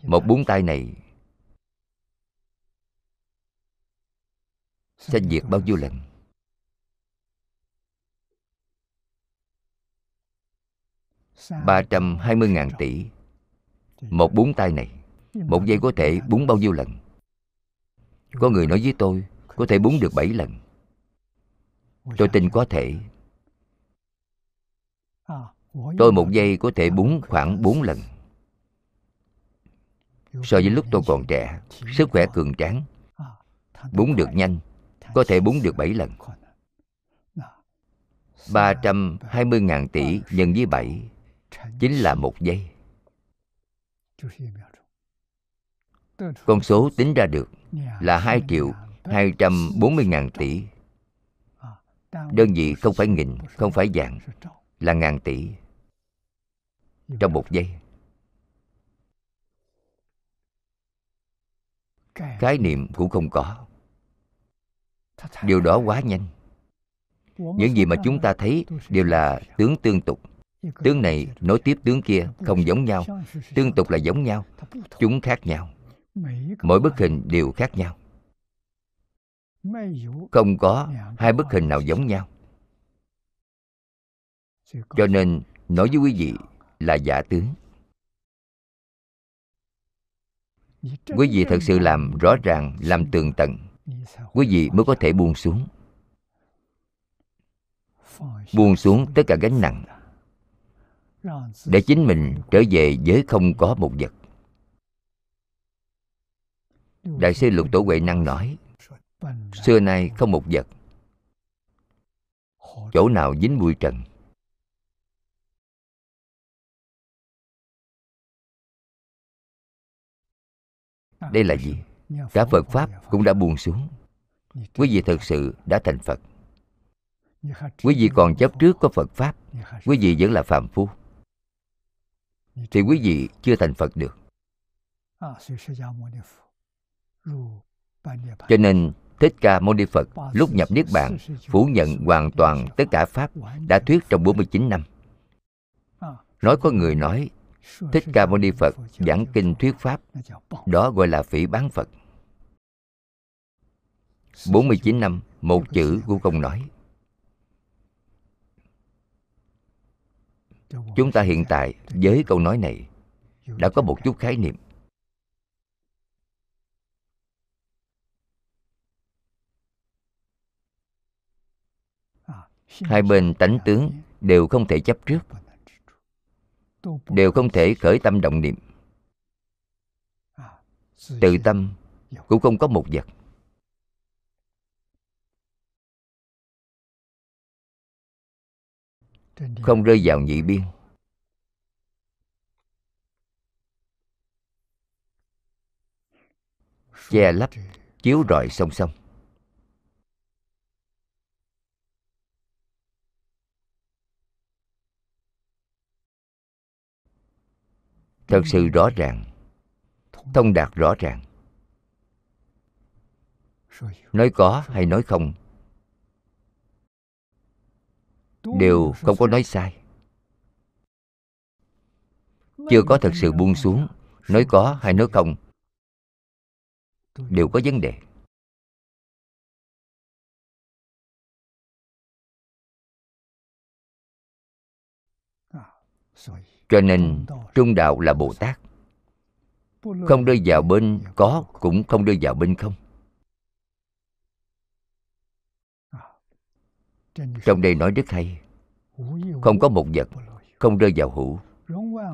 Một bốn tay này Sẽ diệt bao nhiêu lần? Ba trăm hai mươi ngàn tỷ. Một bốn tay này Một giây có thể bốn bao nhiêu lần? Có người nói với tôi Có thể bốn được bảy lần. Tôi tin có thể. Tôi một giây có thể búng khoảng bốn lần. So với lúc tôi còn trẻ Sức khỏe cường tráng. Búng được nhanh Có thể búng được bảy lần. 320.000 tỷ nhân với bảy Chính là một giây. Con số tính ra được là hai triệu 240 ngàn tỷ đơn vị không phải nghìn, không phải dạng là ngàn tỷ. Trong một giây, khái niệm cũng không có. Điều đó quá nhanh. Những gì mà chúng ta thấy đều là tướng tương tục. Tướng này nối tiếp tướng kia không giống nhau. Tương tục là giống nhau. Chúng khác nhau. Mỗi bức hình đều khác nhau không có hai bức hình nào giống nhau. Cho nên nói với quý vị là giả tướng. Quý vị thật sự làm rõ ràng làm tường tận. Quý vị mới có thể buông xuống. Buông xuống tất cả gánh nặng. Để chính mình trở về với không có một vật. Đại sư lục tổ huệ năng nói xưa nay không một vật. Chỗ nào dính bụi trần? Đây là gì? cả phật pháp cũng đã buông xuống. Quý vị thật sự đã thành phật. Quý vị còn chấp trước có phật pháp quý vị vẫn là phàm phu. thì quý vị chưa thành phật được. Cho nên Thích Ca Mâu Ni Phật lúc nhập Niết Bàn phủ nhận hoàn toàn tất cả Pháp đã thuyết trong 49 năm. Nói có người nói, Thích Ca Mâu Ni Phật giảng kinh thuyết Pháp, đó gọi là phỉ bán Phật. 49 năm, một chữ cũng không nói. Chúng ta hiện tại với câu nói này đã có một chút khái niệm hai bên tánh tướng đều không thể chấp trước, đều không thể khởi tâm động niệm. Tự tâm cũng không có một vật. Không rơi vào nhị biên. Che lấp, chiếu rọi song song. thật sự rõ ràng. Thông đạt rõ ràng. Nói có hay nói không? Đều không có nói sai. Chưa có thật sự buông xuống, nói có hay nói không? Đều có vấn đề cho nên trung đạo là bồ tát. Không rơi vào bên có cũng không rơi vào bên không. Trong đây nói rất hay. Không có một vật không rơi vào hữu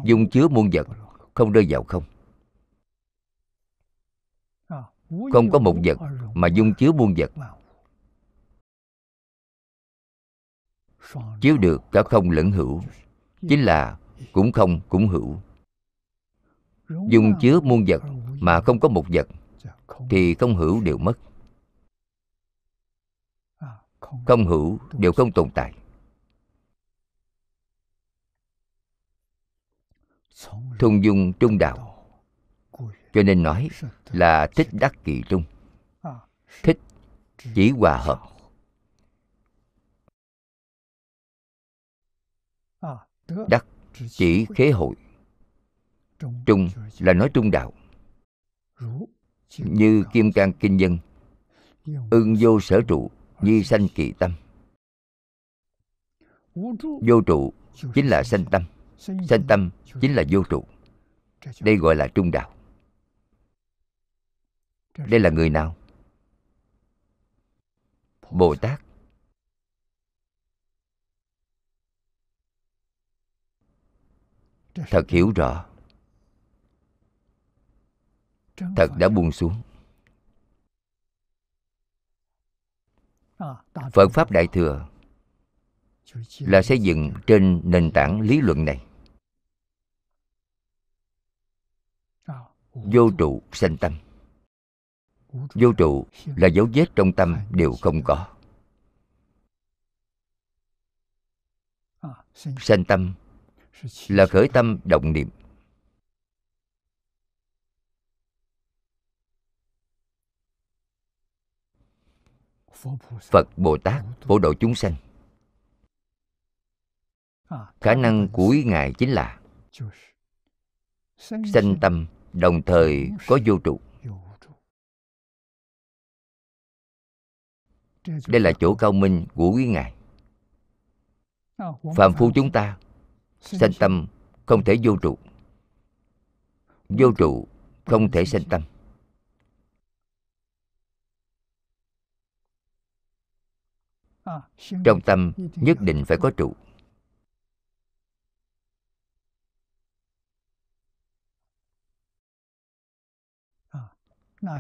dung chứa muôn vật không rơi vào không. Không có một vật mà dung chứa muôn vật. Chiếu được cả không lẫn hữu. Chính là cũng không, cũng hữu. Dung chứa muôn vật mà không có một vật thì không hữu đều mất. Không hữu đều không tồn tại. Thung dung trung đạo. Cho nên nói là thích đắc kỳ trung. Thích chỉ hòa hợp. Đắc chỉ khế hội. Trung là nói trung đạo. Như kim cang kinh dân. Ưng vô sở trụ, nhi sanh kỳ tâm. Vô trụ chính là sanh tâm. Sanh tâm chính là vô trụ. Đây gọi là trung đạo. Đây là người nào? Bồ tát. Thật hiểu rõ. Thật đã buông xuống. Phật pháp đại thừa là xây dựng trên nền tảng lý luận này. Vô trụ sanh tâm. Vô trụ là dấu vết trong tâm đều không có. Sanh tâm là khởi tâm động niệm. Phật bồ tát phổ độ chúng sanh. Khả năng của ngài chính là sanh tâm, đồng thời có vô trụ. Đây là chỗ cao minh của quý ngài. Phạm phu chúng ta sanh tâm không thể vô trụ. Vô trụ không thể sanh tâm. Trong tâm nhất định phải có trụ.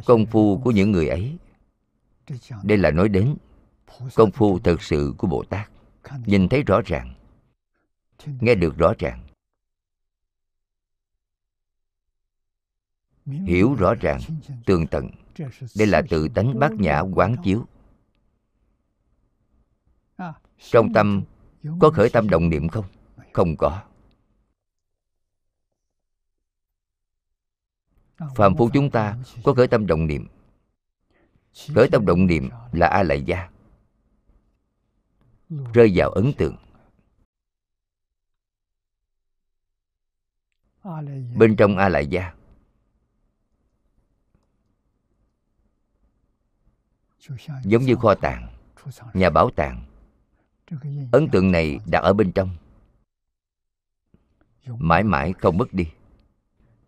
Công phu của những người ấy, đây là nói đến công phu thực sự của bồ tát. Nhìn thấy rõ ràng nghe được rõ ràng. Hiểu rõ ràng, tường tận. Đây là tự tánh bát nhã quán chiếu. Trong tâm, có khởi tâm động niệm không? Không có. Phàm phu chúng ta có khởi tâm động niệm. Khởi tâm động niệm là a lại gia. Rơi vào ấn tượng. Bên trong a lại gia giống như kho tàng, nhà bảo tàng. Ấn tượng này đặt ở bên trong. Mãi mãi không mất đi.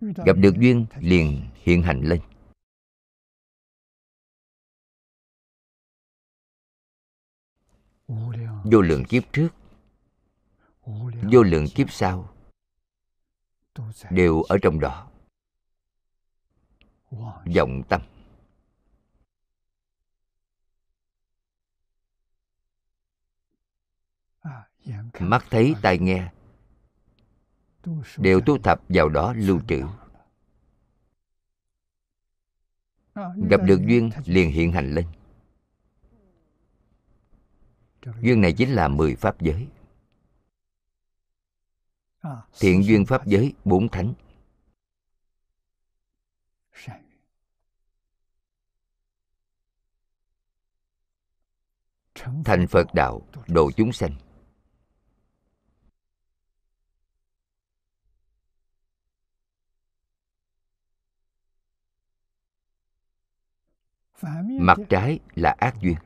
Gặp được duyên liền hiện hành lên. Vô lượng kiếp trước, vô lượng kiếp sau đều ở trong đó. vọng tâm. Mắt thấy tai nghe. Đều tu tập vào đó lưu trữ. gặp được duyên liền hiện hành lên. Duyên này chính là mười pháp giới thiện duyên pháp giới bốn thánh. Thành phật đạo độ chúng sanh. Mặt trái là ác duyên.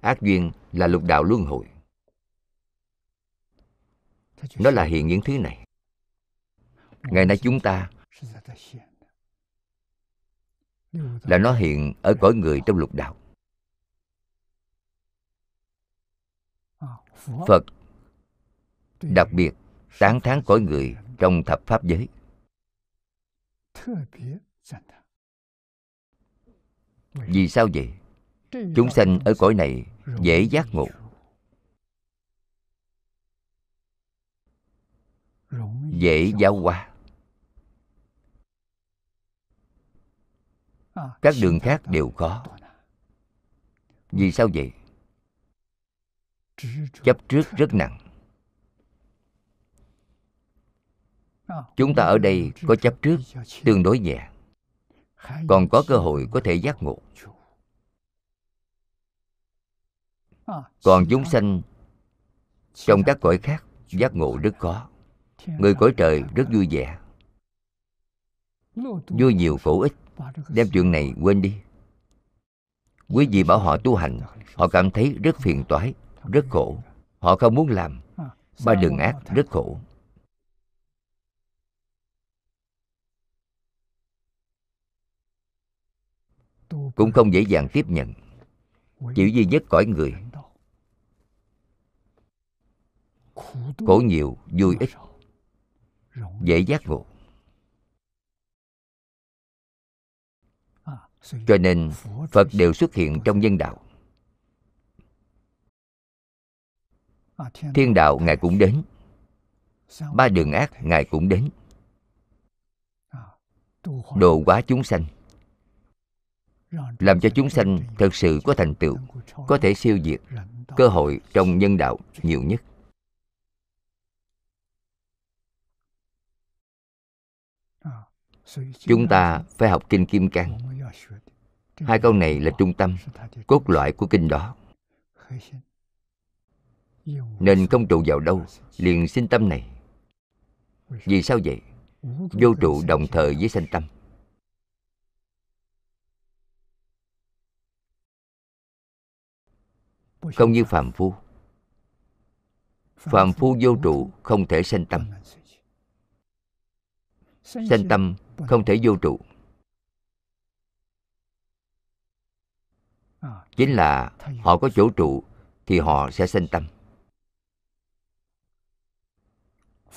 ác duyên là lục đạo luân hồi nó là hiện những thứ này. Ngày nay chúng ta là nó hiện ở cõi người trong lục đạo. Phật đặc biệt tán thán cõi người trong thập pháp giới. Vì sao vậy? Chúng sanh ở cõi này dễ giác ngộ. dễ giáo hóa các đường khác đều có vì sao vậy? Chấp trước rất nặng. Chúng ta ở đây có chấp trước tương đối nhẹ. còn có cơ hội có thể giác ngộ. còn chúng sanh trong các cõi khác giác ngộ rất khó. Người cõi trời rất vui vẻ. Vui nhiều khổ ích. Đem chuyện này quên đi. Quý vị bảo họ tu hành Họ cảm thấy rất phiền toái Rất khổ. Họ không muốn làm. Ba đường ác rất khổ. Cũng không dễ dàng tiếp nhận. Chỉ duy nhất cõi người. Khổ nhiều, vui ít dễ giác ngộ cho nên phật đều xuất hiện trong nhân đạo. thiên đạo ngài cũng đến. ba đường ác ngài cũng đến. độ quá chúng sanh. làm cho chúng sanh thật sự có thành tựu có thể siêu diệt cơ hội trong nhân đạo nhiều nhất. chúng ta phải học kinh kim cang. Hai câu này là trung tâm, cốt loại của kinh đó. Nên không trụ vào đâu, liền sinh tâm này. Vì sao vậy? Vô trụ đồng thời với sanh tâm. Không như phàm phu. Phàm phu vô trụ không thể sanh tâm. Sanh tâm không thể vô trụ. Chính là họ có chỗ trụ thì họ sẽ sanh tâm.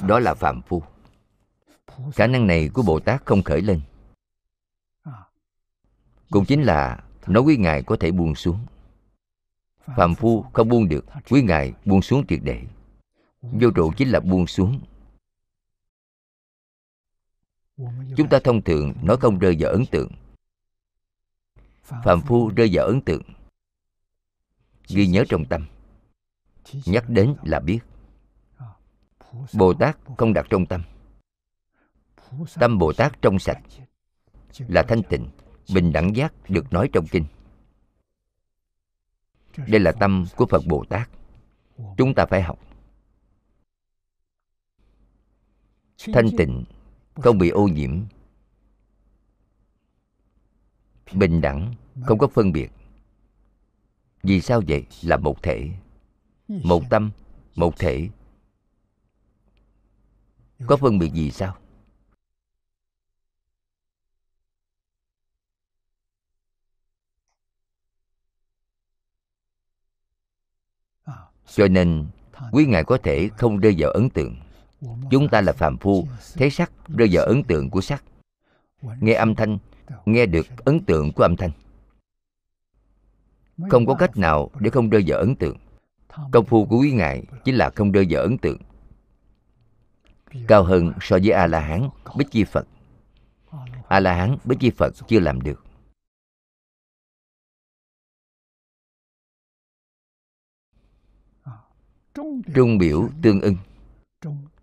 Đó là phạm phu. Khả năng này của bồ tát không khởi lên. Cũng chính là nói quý ngài có thể buông xuống. Phạm phu không buông được quý ngài buông xuống triệt để. Vô trụ chính là buông xuống chúng ta thông thường nói không rơi vào ấn tượng. Phàm phu rơi vào ấn tượng. Ghi nhớ trong tâm. Nhắc đến là biết. Bồ tát không đặt trong tâm. Tâm bồ tát trong sạch. Là thanh tịnh, bình đẳng giác được nói trong kinh. Đây là tâm của phật bồ tát. Chúng ta phải học. Thanh tịnh không bị ô nhiễm. Bình đẳng, không có phân biệt. Vì sao vậy? Là một thể. Một tâm, một thể. Có phân biệt gì sao? Cho nên, quý ngài có thể không rơi vào ấn tượng chúng ta là phàm phu, thấy sắc, rơi vào ấn tượng của sắc. Nghe âm thanh, nghe được ấn tượng của âm thanh. Không có cách nào để không rơi vào ấn tượng. Công phu của quý ngài chính là không rơi vào ấn tượng. Cao hơn so với a la hán bích chi phật. A la hán bích chi phật chưa làm được. Trung biểu tương ưng.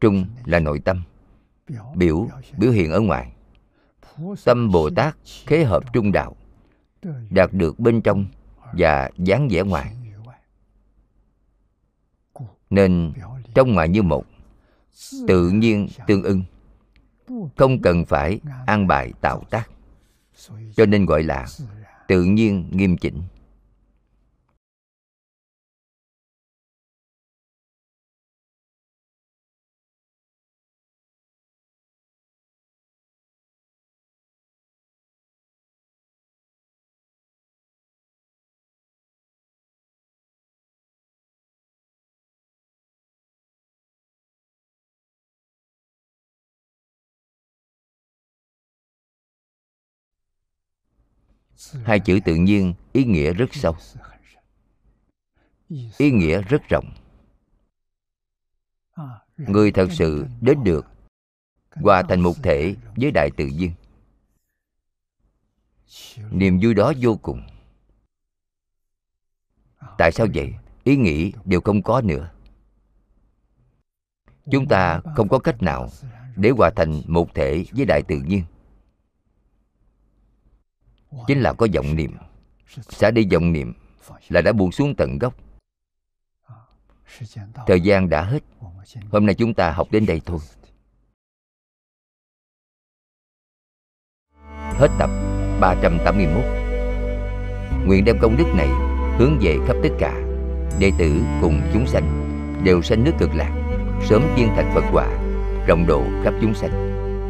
Trung là nội tâm. Biểu, biểu hiện ở ngoài. Tâm Bồ Tát khế hợp trung đạo Đạt được bên trong và dáng vẻ ngoài. Nên trong ngoài như một Tự nhiên tương ưng. Không cần phải an bài tạo tác. Cho nên gọi là tự nhiên nghiêm chỉnh. Hai chữ tự nhiên, ý nghĩa rất sâu. Ý nghĩa rất rộng. Người thật sự đến được, hòa thành một thể với đại tự nhiên. Niềm vui đó vô cùng. Tại sao vậy? Ý nghĩ đều không có nữa. Chúng ta không có cách nào để hòa thành một thể với đại tự nhiên chính là có vọng niệm. Xả đi vọng niệm là đã buông xuống tận gốc. Thời gian đã hết. Hôm nay chúng ta học đến đây thôi. Hết tập 381 Nguyện đem công đức này hướng về khắp tất cả Đệ tử cùng chúng sanh đều sanh nước cực lạc, Sớm viên thành Phật quả Rộng độ khắp chúng sanh.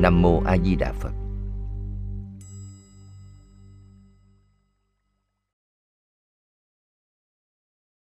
Nam Mô A Di Đà Phật.